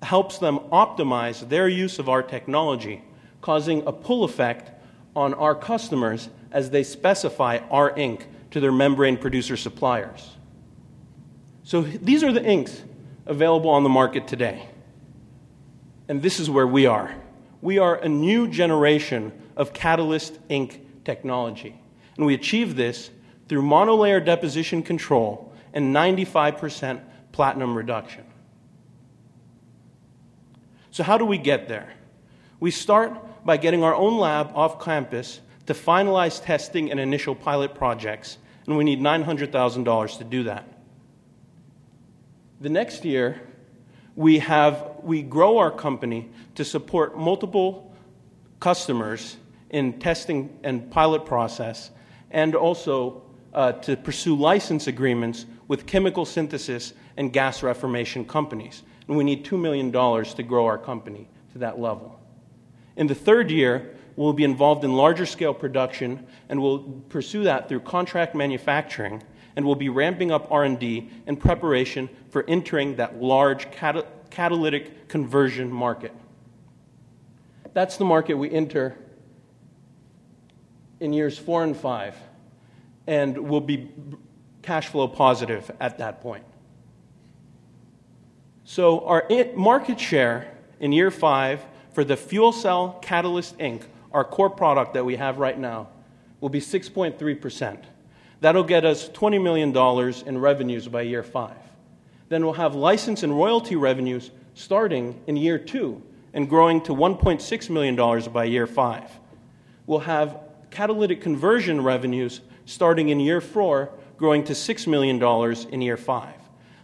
helps them optimize their use of our technology, causing a pull effect on our customers as they specify our ink to their membrane producer suppliers. So these are the inks available on the market today. And this is where we are. We are a new generation of catalyst ink technology. And we achieve this through monolayer deposition control and 95% platinum reduction. So, how do we get there? We start by getting our own lab off campus to finalize testing and initial pilot projects, and we need $900,000 to do that. The next year, we, have, we grow our company to support multiple customers in testing and pilot process and also uh, to pursue license agreements with chemical synthesis and gas reformation companies. And we need $2 million to grow our company to that level. In the third year, we'll be involved in larger scale production and we'll pursue that through contract manufacturing and we'll be ramping up R&D in preparation for entering that large catalytic conversion market. That's the market we enter in years 4 and 5 and we'll be cash flow positive at that point. So our market share in year 5 for the fuel cell catalyst ink, our core product that we have right now, will be 6.3%. That'll get us $20 million in revenues by year five. Then we'll have license and royalty revenues starting in year two and growing to $1.6 million by year five. We'll have catalytic conversion revenues starting in year four, growing to $6 million in year five.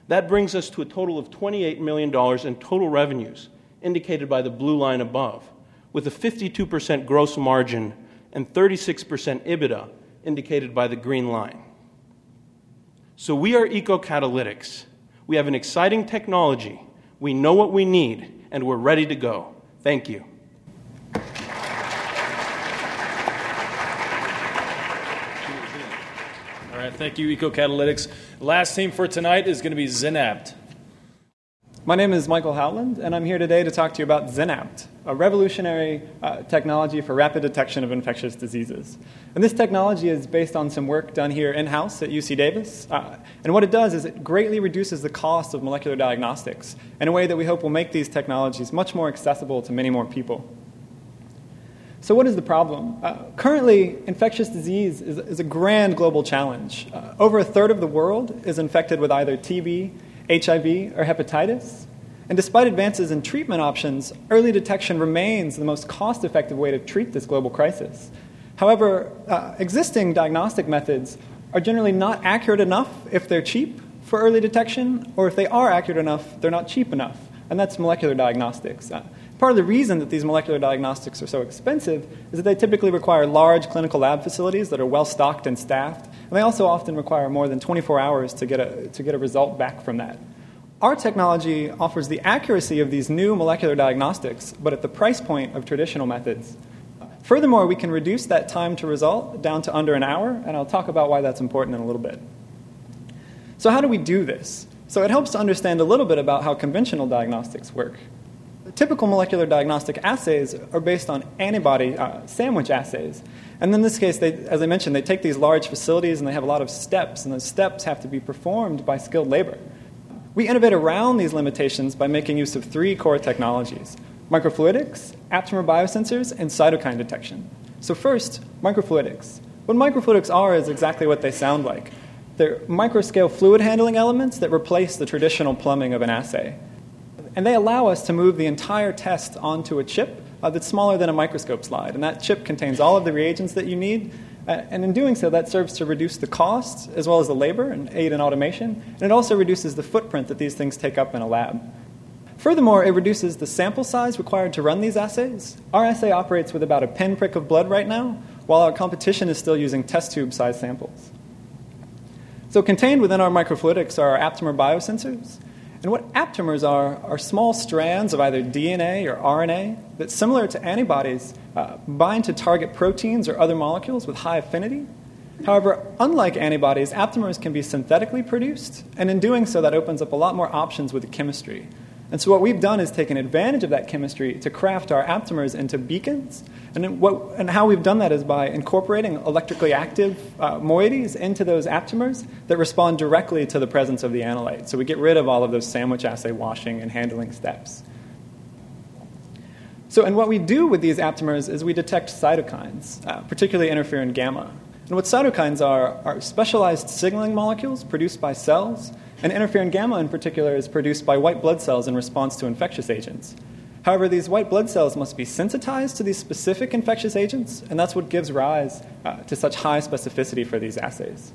That brings us to a total of $28 million in total revenues, indicated by the blue line above, with a 52% gross margin and 36% EBITDA, indicated by the green line. So we are EcoCatalytics. We have an exciting technology. We know what we need, and we're ready to go. Thank you. Right, thank you, EcoCatalytics. Last team for tonight is going to be Zenapt. My name is Michael Howland, and I'm here today to talk to you about Zenapt, a revolutionary uh, technology for rapid detection of infectious diseases. And this technology is based on some work done here in house at UC Davis. Uh, and what it does is it greatly reduces the cost of molecular diagnostics in a way that we hope will make these technologies much more accessible to many more people. So, what is the problem? Uh, currently, infectious disease is, is, a grand global challenge. Uh, over a third of the world is infected with either TB, HIV, or hepatitis. And despite advances in treatment options, early detection remains the most cost effective way to treat this global crisis. However, uh, existing diagnostic methods are generally not accurate enough if they're cheap for early detection, or if they are accurate enough, they're not cheap enough. And that's molecular diagnostics. Part of the reason that these molecular diagnostics are so expensive is that they typically require large clinical lab facilities that are well stocked and staffed, and they also often require more than 24 hours to get a, to get a result back from that. Our technology offers the accuracy of these new molecular diagnostics, but at the price point of traditional methods. Furthermore, we can reduce that time to result down to under an hour, and I'll talk about why that's important in a little bit. So, how do we do this? So, it helps to understand a little bit about how conventional diagnostics work typical molecular diagnostic assays are based on antibody uh, sandwich assays. And in this case, they, as I mentioned, they take these large facilities and they have a lot of steps, and those steps have to be performed by skilled labor. We innovate around these limitations by making use of three core technologies microfluidics, aptamer biosensors, and cytokine detection. So, first, microfluidics. What microfluidics are is exactly what they sound like. They're microscale fluid handling elements that replace the traditional plumbing of an assay. And they allow us to move the entire test onto a chip uh, that's smaller than a microscope slide. And that chip contains all of the reagents that you need. Uh, and in doing so, that serves to reduce the cost as well as the labor and aid in automation. And it also reduces the footprint that these things take up in a lab. Furthermore, it reduces the sample size required to run these assays. Our assay operates with about a pinprick of blood right now, while our competition is still using test tube size samples. So, contained within our microfluidics are our aptamer biosensors. And what aptamers are are small strands of either DNA or RNA that, similar to antibodies, uh, bind to target proteins or other molecules with high affinity. However, unlike antibodies, aptamers can be synthetically produced, and in doing so, that opens up a lot more options with the chemistry. And so, what we've done is taken advantage of that chemistry to craft our aptamers into beacons. And, what, and how we've done that is by incorporating electrically active uh, moieties into those aptamers that respond directly to the presence of the analyte. So, we get rid of all of those sandwich assay washing and handling steps. So, and what we do with these aptamers is we detect cytokines, uh, particularly interferon gamma. And what cytokines are are specialized signaling molecules produced by cells and interferon gamma, in particular, is produced by white blood cells in response to infectious agents. However, these white blood cells must be sensitized to these specific infectious agents, and that's what gives rise uh, to such high specificity for these assays.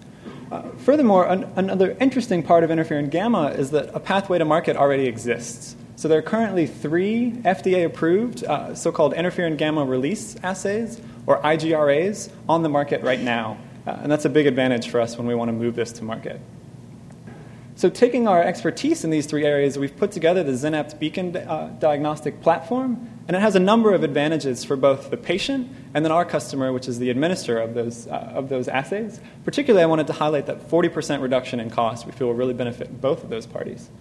Uh, furthermore, an- another interesting part of interferon gamma is that a pathway to market already exists. So there are currently three FDA approved uh, so called interferon gamma release assays, or IGRAs, on the market right now. Uh, and that's a big advantage for us when we want to move this to market. So, taking our expertise in these three areas, we've put together the Zenapt Beacon uh, diagnostic platform, and it has a number of advantages for both the patient and then our customer, which is the administrator of those, uh, of those assays. Particularly, I wanted to highlight that 40% reduction in cost we feel will really benefit both of those parties.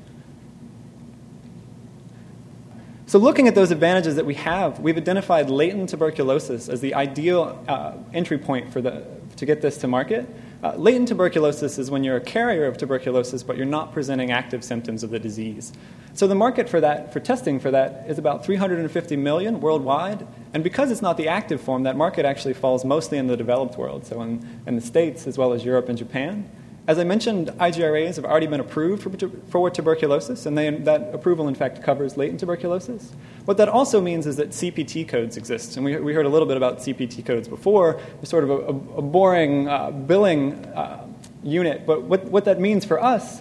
So, looking at those advantages that we have, we've identified latent tuberculosis as the ideal uh, entry point for the, to get this to market. Uh, latent tuberculosis is when you're a carrier of tuberculosis, but you're not presenting active symptoms of the disease. So the market for that, for testing for that, is about 350 million worldwide. And because it's not the active form, that market actually falls mostly in the developed world, so in, in the States as well as Europe and Japan. As I mentioned, IGRAs have already been approved for, for tuberculosis, and they, that approval, in fact, covers latent tuberculosis. What that also means is that CPT codes exist, and we, we heard a little bit about CPT codes before. It's sort of a, a boring uh, billing uh, unit, but what, what that means for us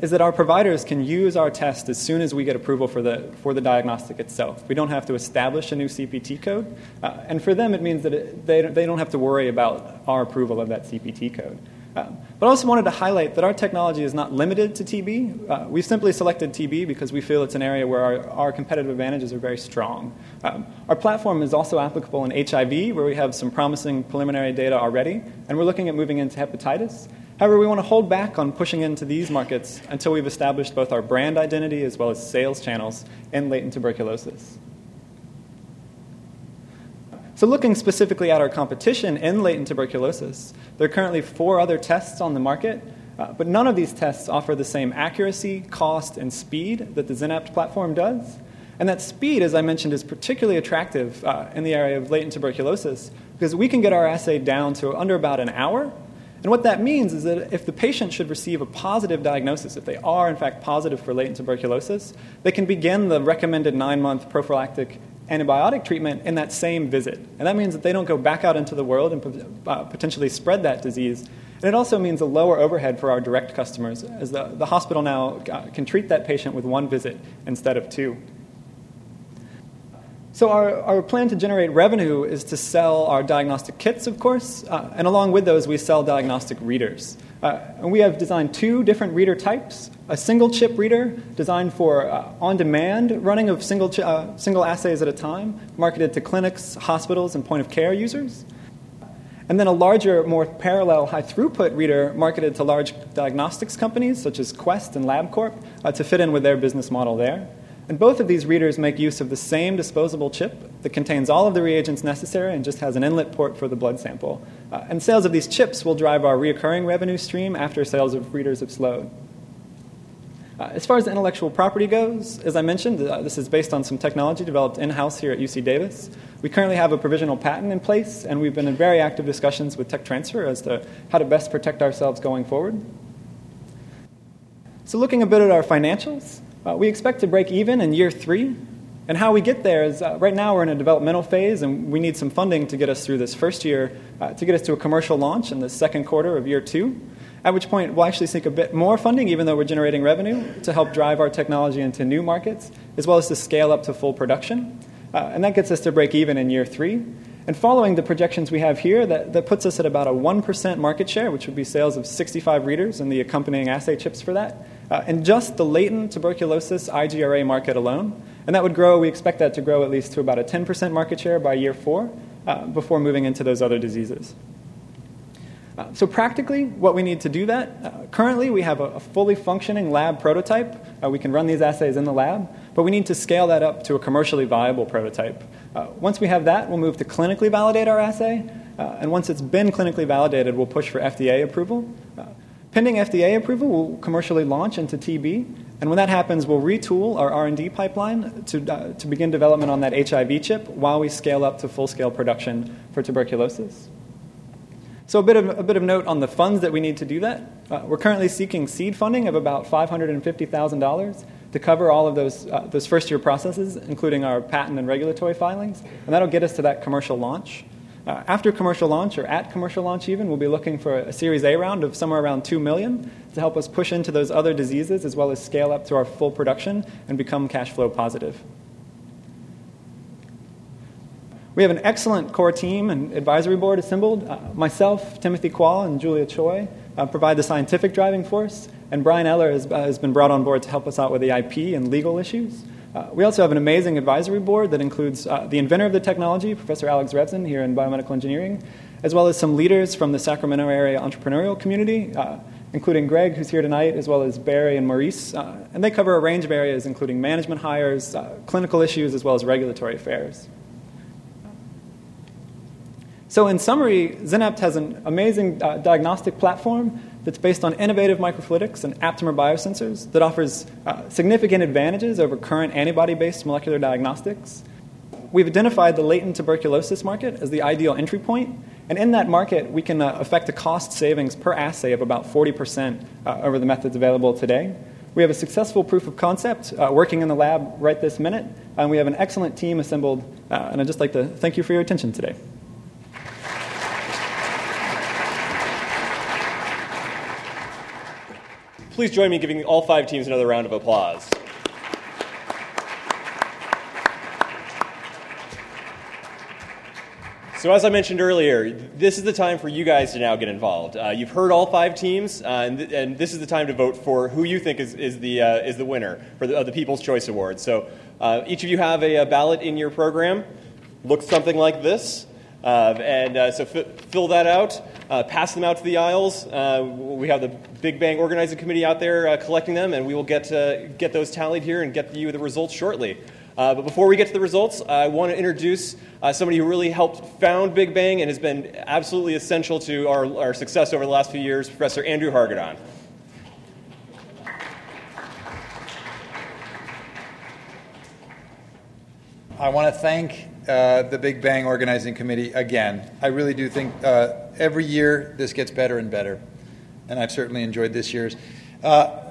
is that our providers can use our test as soon as we get approval for the, for the diagnostic itself. We don't have to establish a new CPT code. Uh, and for them, it means that it, they, they don't have to worry about our approval of that CPT code. Um, but I also wanted to highlight that our technology is not limited to TB. Uh, we've simply selected TB because we feel it's an area where our, our competitive advantages are very strong. Um, our platform is also applicable in HIV, where we have some promising preliminary data already, and we're looking at moving into hepatitis. However, we want to hold back on pushing into these markets until we've established both our brand identity as well as sales channels in latent tuberculosis. So, looking specifically at our competition in latent tuberculosis, there are currently four other tests on the market, uh, but none of these tests offer the same accuracy, cost, and speed that the Xenapt platform does. And that speed, as I mentioned, is particularly attractive uh, in the area of latent tuberculosis because we can get our assay down to under about an hour and what that means is that if the patient should receive a positive diagnosis, if they are in fact positive for latent tuberculosis, they can begin the recommended nine month prophylactic antibiotic treatment in that same visit. And that means that they don't go back out into the world and uh, potentially spread that disease. And it also means a lower overhead for our direct customers, as the, the hospital now uh, can treat that patient with one visit instead of two. So, our, our plan to generate revenue is to sell our diagnostic kits, of course, uh, and along with those, we sell diagnostic readers. Uh, and we have designed two different reader types a single chip reader designed for uh, on demand running of single, ch- uh, single assays at a time, marketed to clinics, hospitals, and point of care users. And then a larger, more parallel, high throughput reader marketed to large diagnostics companies such as Quest and LabCorp uh, to fit in with their business model there. And both of these readers make use of the same disposable chip that contains all of the reagents necessary and just has an inlet port for the blood sample. Uh, and sales of these chips will drive our recurring revenue stream after sales of readers have slowed. Uh, as far as intellectual property goes, as I mentioned, uh, this is based on some technology developed in house here at UC Davis. We currently have a provisional patent in place, and we've been in very active discussions with Tech Transfer as to how to best protect ourselves going forward. So, looking a bit at our financials, uh, we expect to break even in year three. And how we get there is uh, right now we're in a developmental phase and we need some funding to get us through this first year uh, to get us to a commercial launch in the second quarter of year two. At which point we'll actually seek a bit more funding, even though we're generating revenue, to help drive our technology into new markets, as well as to scale up to full production. Uh, and that gets us to break even in year three. And following the projections we have here, that, that puts us at about a 1% market share, which would be sales of 65 readers and the accompanying assay chips for that uh, in just the latent tuberculosis IGRA market alone. And that would grow, we expect that to grow at least to about a 10% market share by year four uh, before moving into those other diseases. Uh, so, practically, what we need to do that uh, currently, we have a, a, fully functioning lab prototype. Uh, we can run these assays in the lab, but we need to scale that up to a commercially viable prototype. Uh, once we have that, we'll move to clinically validate our assay. Uh, and once it's been clinically validated, we'll push for FDA approval. Pending FDA approval, we'll commercially launch into TB, and when that happens, we'll retool our R&D pipeline to, uh, to begin development on that HIV chip while we scale up to full-scale production for tuberculosis. So a bit of a bit of note on the funds that we need to do that. Uh, we're currently seeking seed funding of about $550,000 to cover all of those uh, those first year processes, including our patent and regulatory filings, and that'll get us to that commercial launch. Uh, after commercial launch, or at commercial launch even, we'll be looking for a Series A round of somewhere around 2 million to help us push into those other diseases as well as scale up to our full production and become cash flow positive. We have an excellent core team and advisory board assembled. Uh, myself, Timothy Quall, and Julia Choi uh, provide the scientific driving force, and Brian Eller has, uh, has been brought on board to help us out with the IP and legal issues. Uh, we also have an amazing advisory board that includes uh, the inventor of the technology, Professor Alex Revzin, here in biomedical engineering, as well as some leaders from the Sacramento area entrepreneurial community, uh, including Greg, who's here tonight, as well as Barry and Maurice. Uh, and they cover a range of areas, including management hires, uh, clinical issues, as well as regulatory affairs. So, in summary, Xenapt has an amazing diagnostic platform that's based on innovative microfluidics and aptamer biosensors that offers uh, significant advantages over current antibody based molecular diagnostics. We've identified the latent tuberculosis market as the ideal entry point, and in that market, we can uh, affect a cost savings per assay of about 40% uh, over the methods available today. We have a successful proof of concept uh, working in the lab right this minute, and we have an excellent team assembled, uh, and I'd just like to thank you for your attention today. Please join me in giving all five teams another round of applause. So, as I mentioned earlier, this is the time for you guys to now get involved. Uh, you've heard all five teams, uh, and, th- and, this is the time to vote for who you think is, is, the, uh, is the winner for the, the People's Choice Award. So, uh, each of you have a, a, ballot in your program. Looks something like this. Uh, and uh, so, f- fill that out, pass them out to the aisles. we have the Big Bang Organizing Committee out there collecting them, and we will get, get those tallied here and get you the results shortly. Uh, but before we get to the results, I want to introduce uh, somebody who really helped found Big Bang and has been absolutely essential to our, our success over the last few years, Professor Andrew Hargadon. I want to thank uh, the Big Bang Organizing Committee again. I really do think uh, every year this gets better and better, and I've certainly enjoyed this year's. Uh,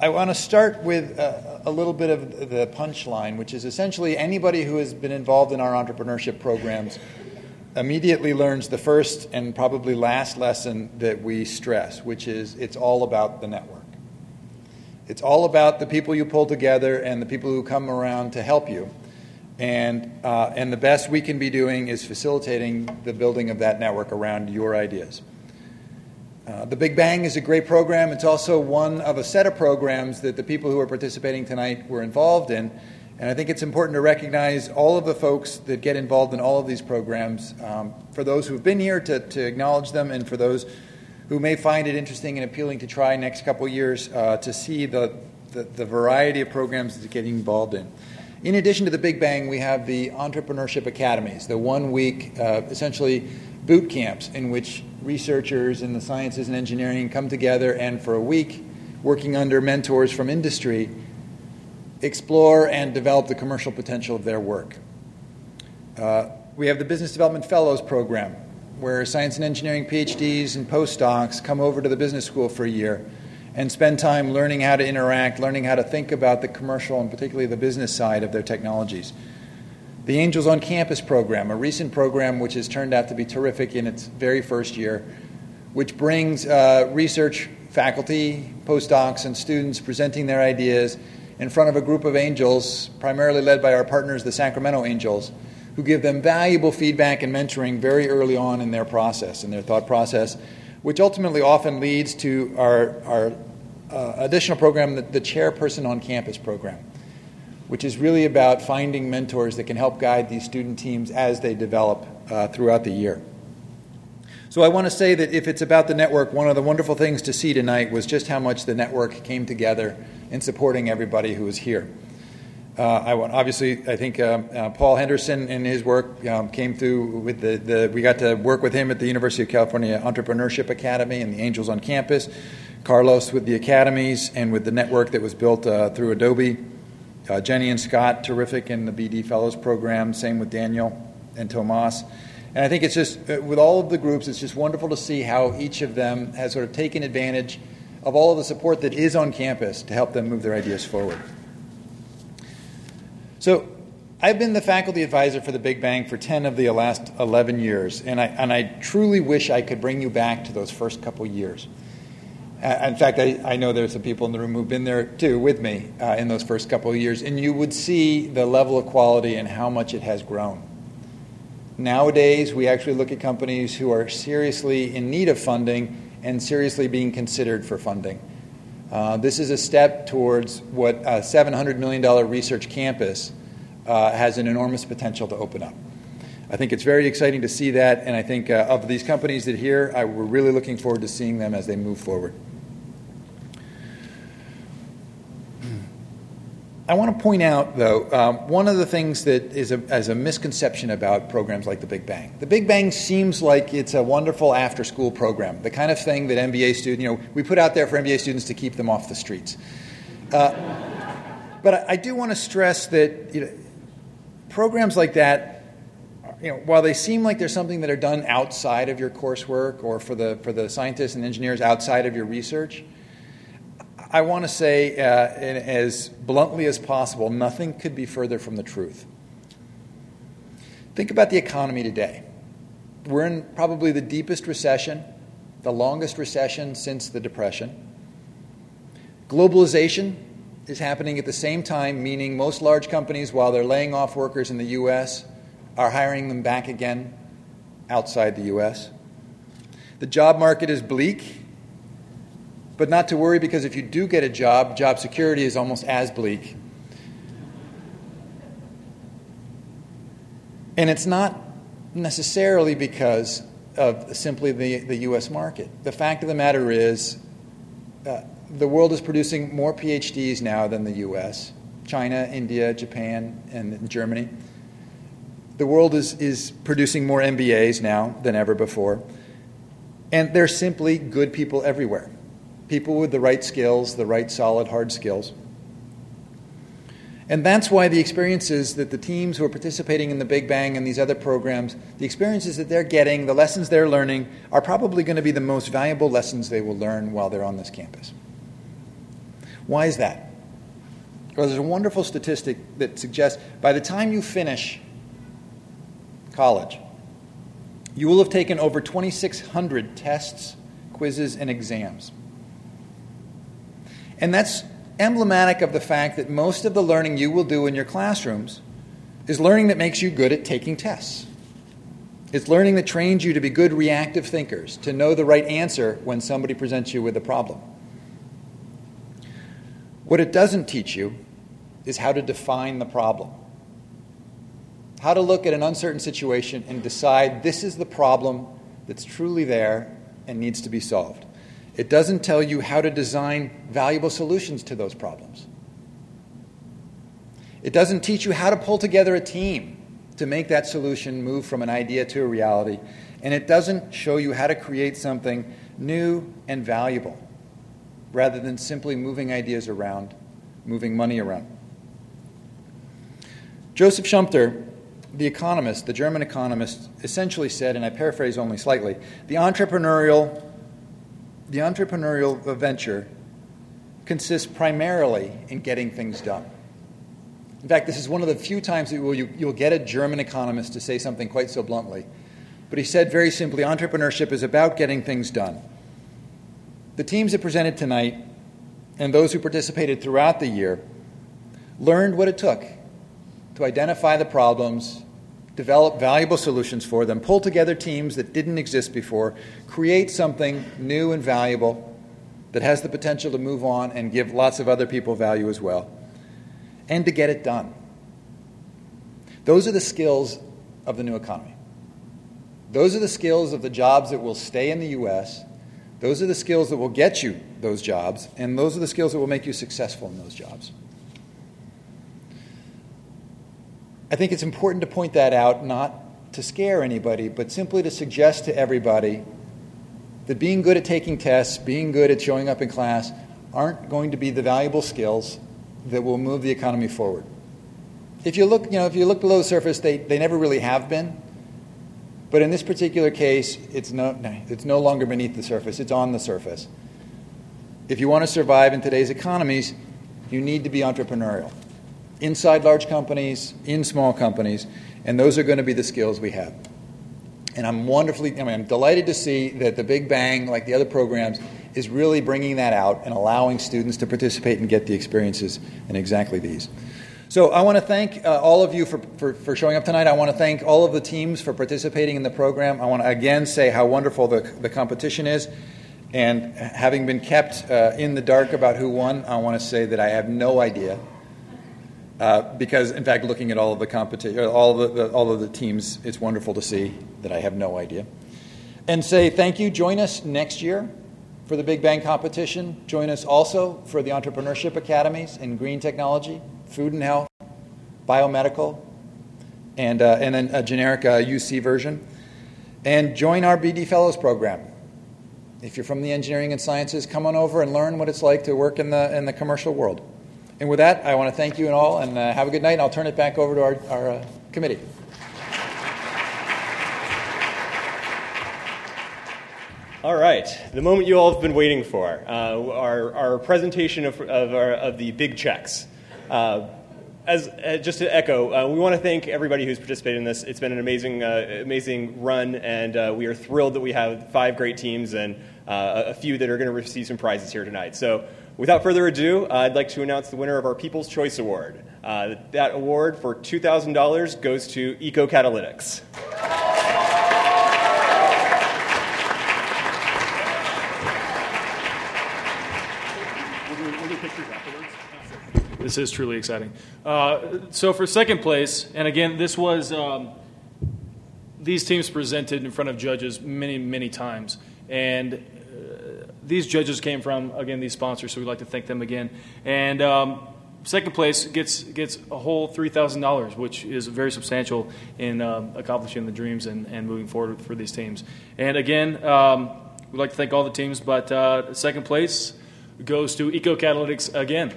I want to start with a, a little bit of the punchline, which is essentially anybody who has been involved in our entrepreneurship programs immediately learns the first and probably last lesson that we stress, which is it's all about the network. It's all about the people you pull together and the people who come around to help you. And, uh, and the best we can be doing is facilitating the building of that network around your ideas. Uh, the Big Bang is a great program. It's also one of a set of programs that the people who are participating tonight were involved in. And I think it's important to recognize all of the folks that get involved in all of these programs. Um, for those who've been here, to, to acknowledge them, and for those who may find it interesting and appealing to try next couple years uh, to see the, the, the, variety of programs that getting involved in. In addition to the Big Bang, we have the Entrepreneurship Academies, the one week, uh, essentially boot camps in which researchers in the sciences and engineering come together and for a week, working under mentors from industry, explore and develop the commercial potential of their work. Uh, we have the Business Development Fellows Program, where science and engineering PhDs and postdocs come over to the business school for a year and spend time learning how to interact, learning how to think about the commercial and particularly the business side of their technologies. The Angels on Campus program, a recent program which has turned out to be terrific in its very first year, which brings uh, research faculty, postdocs, and students presenting their ideas in front of a group of angels, primarily led by our partners, the Sacramento Angels, who give them valuable feedback and mentoring very early on in their process, in their thought process, which ultimately often leads to our, our uh, additional program, the, the Chairperson on Campus program which is really about finding mentors that can help guide these student teams as they develop uh, throughout the year. So I want to say that if it's about the network, one of the wonderful things to see tonight was just how much the network came together in supporting everybody who was here. Uh, I want, obviously, I think uh, uh, Paul Henderson and his work um, came through with the, the, we got to work with him at the University of California Entrepreneurship Academy and the Angels on Campus. Carlos with the academies and with the network that was built uh, through Adobe. Uh, Jenny and Scott, terrific in the BD Fellows program. Same with Daniel and Tomas. And I think it's just, uh, with all of the groups, it's just wonderful to see how each of them has sort of taken advantage of all of the support that is on campus to help them move their ideas forward. So, I've been the faculty advisor for the Big Bang for 10 of the last 11 years, and I, and I truly wish I could bring you back to those first couple years. Uh, in fact, I, I, know there's some people in the room who've been there too with me uh, in those first couple of years, and you would see the level of quality and how much it has grown. Nowadays, we actually look at companies who are seriously in need of funding and seriously being considered for funding. Uh, this is a step towards what a $700 million research campus uh, has an enormous potential to open up. I think it's very exciting to see that, and I think uh, of these companies that here, I, we're really looking forward to seeing them as they move forward. I want to point out, though, um, one of the things that is a, as a misconception about programs like the Big Bang. The Big Bang seems like it's a wonderful after school program, the kind of thing that MBA students, you know, we put out there for MBA students to keep them off the streets. Uh, but I, I, do want to stress that you know, programs like that, you know, while they seem like they're something that are done outside of your coursework or for the, for the scientists and engineers outside of your research, I want to say, uh, as bluntly as possible, nothing could be further from the truth. Think about the economy today. We're in probably the deepest recession, the longest recession since the Depression. Globalization is happening at the same time, meaning most large companies, while they're laying off workers in the U.S., are hiring them back again outside the U.S. The job market is bleak, but not to worry because if you do get a job, job security is almost as bleak. And it's not necessarily because of simply the, the U.S. market. The fact of the matter is, uh, the world is producing more PhDs now than the US China, India, Japan, and Germany. The world is, is producing more MBAs now than ever before. And there's simply good people everywhere people with the right skills, the right solid hard skills. And that's why the experiences that the teams who are participating in the Big Bang and these other programs, the experiences that they're getting, the lessons they're learning, are probably going to be the most valuable lessons they will learn while they're on this campus. Why is that? Well, there's a wonderful statistic that suggests by the time you finish college, you will have taken over 2,600 tests, quizzes, and exams. And that's emblematic of the fact that most of the learning you will do in your classrooms is learning that makes you good at taking tests. It's learning that trains you to be good reactive thinkers, to know the right answer when somebody presents you with a problem. What it doesn't teach you is how to define the problem. How to look at an uncertain situation and decide this is the problem that's truly there and needs to be solved. It doesn't tell you how to design valuable solutions to those problems. It doesn't teach you how to pull together a team to make that solution move from an idea to a reality. And it doesn't show you how to create something new and valuable rather than simply moving ideas around, moving money around. Joseph Schumpeter, the economist, the German economist, essentially said, and I paraphrase only slightly, the entrepreneurial, the entrepreneurial venture consists primarily in getting things done. In fact, this is one of the few times that you, you'll get a German economist to say something quite so bluntly. But he said very simply entrepreneurship is about getting things done. The teams that presented tonight and those who participated throughout the year learned what it took to identify the problems, develop valuable solutions for them, pull together teams that didn't exist before, create something new and valuable that has the potential to move on and give lots of other people value as well, and to get it done. Those are the skills of the new economy. Those are the skills of the jobs that will stay in the U.S those are the skills that will get you those jobs, and those are the skills that will make you successful in those jobs. I think it's important to point that out, not to scare anybody, but simply to suggest to everybody that being good at taking tests, being good at showing up in class, aren't going to be the valuable skills that will move the economy forward. If you look, you know, if you look below the surface, they, they never really have been. But in this particular case, it's no, it's no longer beneath the surface, it's on the surface. If you want to survive in today's economies, you need to be entrepreneurial. Inside large companies, in small companies, and those are going to be the skills we have. And I'm wonderfully, I mean, I'm delighted to see that the Big Bang, like the other programs, is really bringing that out and allowing students to participate and get the experiences in exactly these. So I want to thank uh, all of you for, for, for, showing up tonight. I want to thank all of the teams for participating in the program. I want to again say how wonderful the, the competition is. And having been kept uh, in the dark about who won, I want to say that I have no idea. Uh, because, in fact, looking at all of the competition, all of the, the, all of the teams, it's wonderful to see that I have no idea. And say thank you. Join us next year for the Big Bang competition. Join us also for the Entrepreneurship Academies in Green Technology food and health, biomedical, and, uh, and then a generic uh, UC version. And join our BD Fellows program. If you're from the engineering and sciences, come on over and learn what it's like to work in the, in the commercial world. And with that, I want to thank you and all, and uh, have a good night. And I'll turn it back over to our, our uh, committee. All right, the moment you all have been waiting for, uh, our, our presentation of, of, our, of the big checks. Uh, as uh, just to echo, uh, we want to thank everybody who's participated in this. It's been an amazing, uh, amazing run, and uh, we are thrilled that we have five great teams and a few that are going to receive some prizes here tonight. So without further ado, I'd like to announce the winner of our People's Choice Award. Uh, that award for $2,000 goes to Eco Catalytics. This is truly exciting. Uh, so for second place, and again, this was um, these teams presented in front of judges many, many times, and these judges came from again these sponsors, so we'd like to thank them again. And um, second place gets gets a whole three thousand dollars, which is very substantial in um, accomplishing the dreams and, and moving forward for these teams. And again, um, we'd like to thank all the teams, but uh, second place goes to Eco Catalytics again.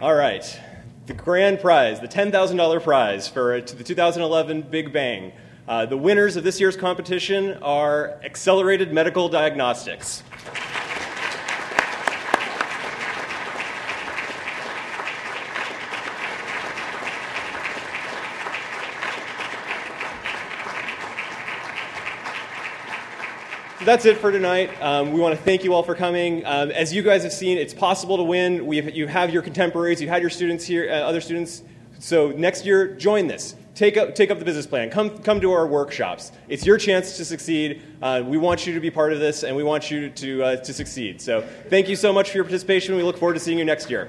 All right. The grand prize, the $10,000 prize for uh, the 2011 Big Bang. Uh, the winners of this year's competition are Accelerated Medical Diagnostics. That's it for tonight. Um, we want to thank you all for coming. Um, as you guys have seen, it's possible to win. We have, you have your contemporaries, you had your students here, uh, other students. So next year, join this. Take up, take up the business plan. Come, come to our workshops. It's your chance to succeed. Uh, we want you to be part of this, and we want you to, uh, to succeed. So thank you so much for your participation. We look forward to seeing you next year.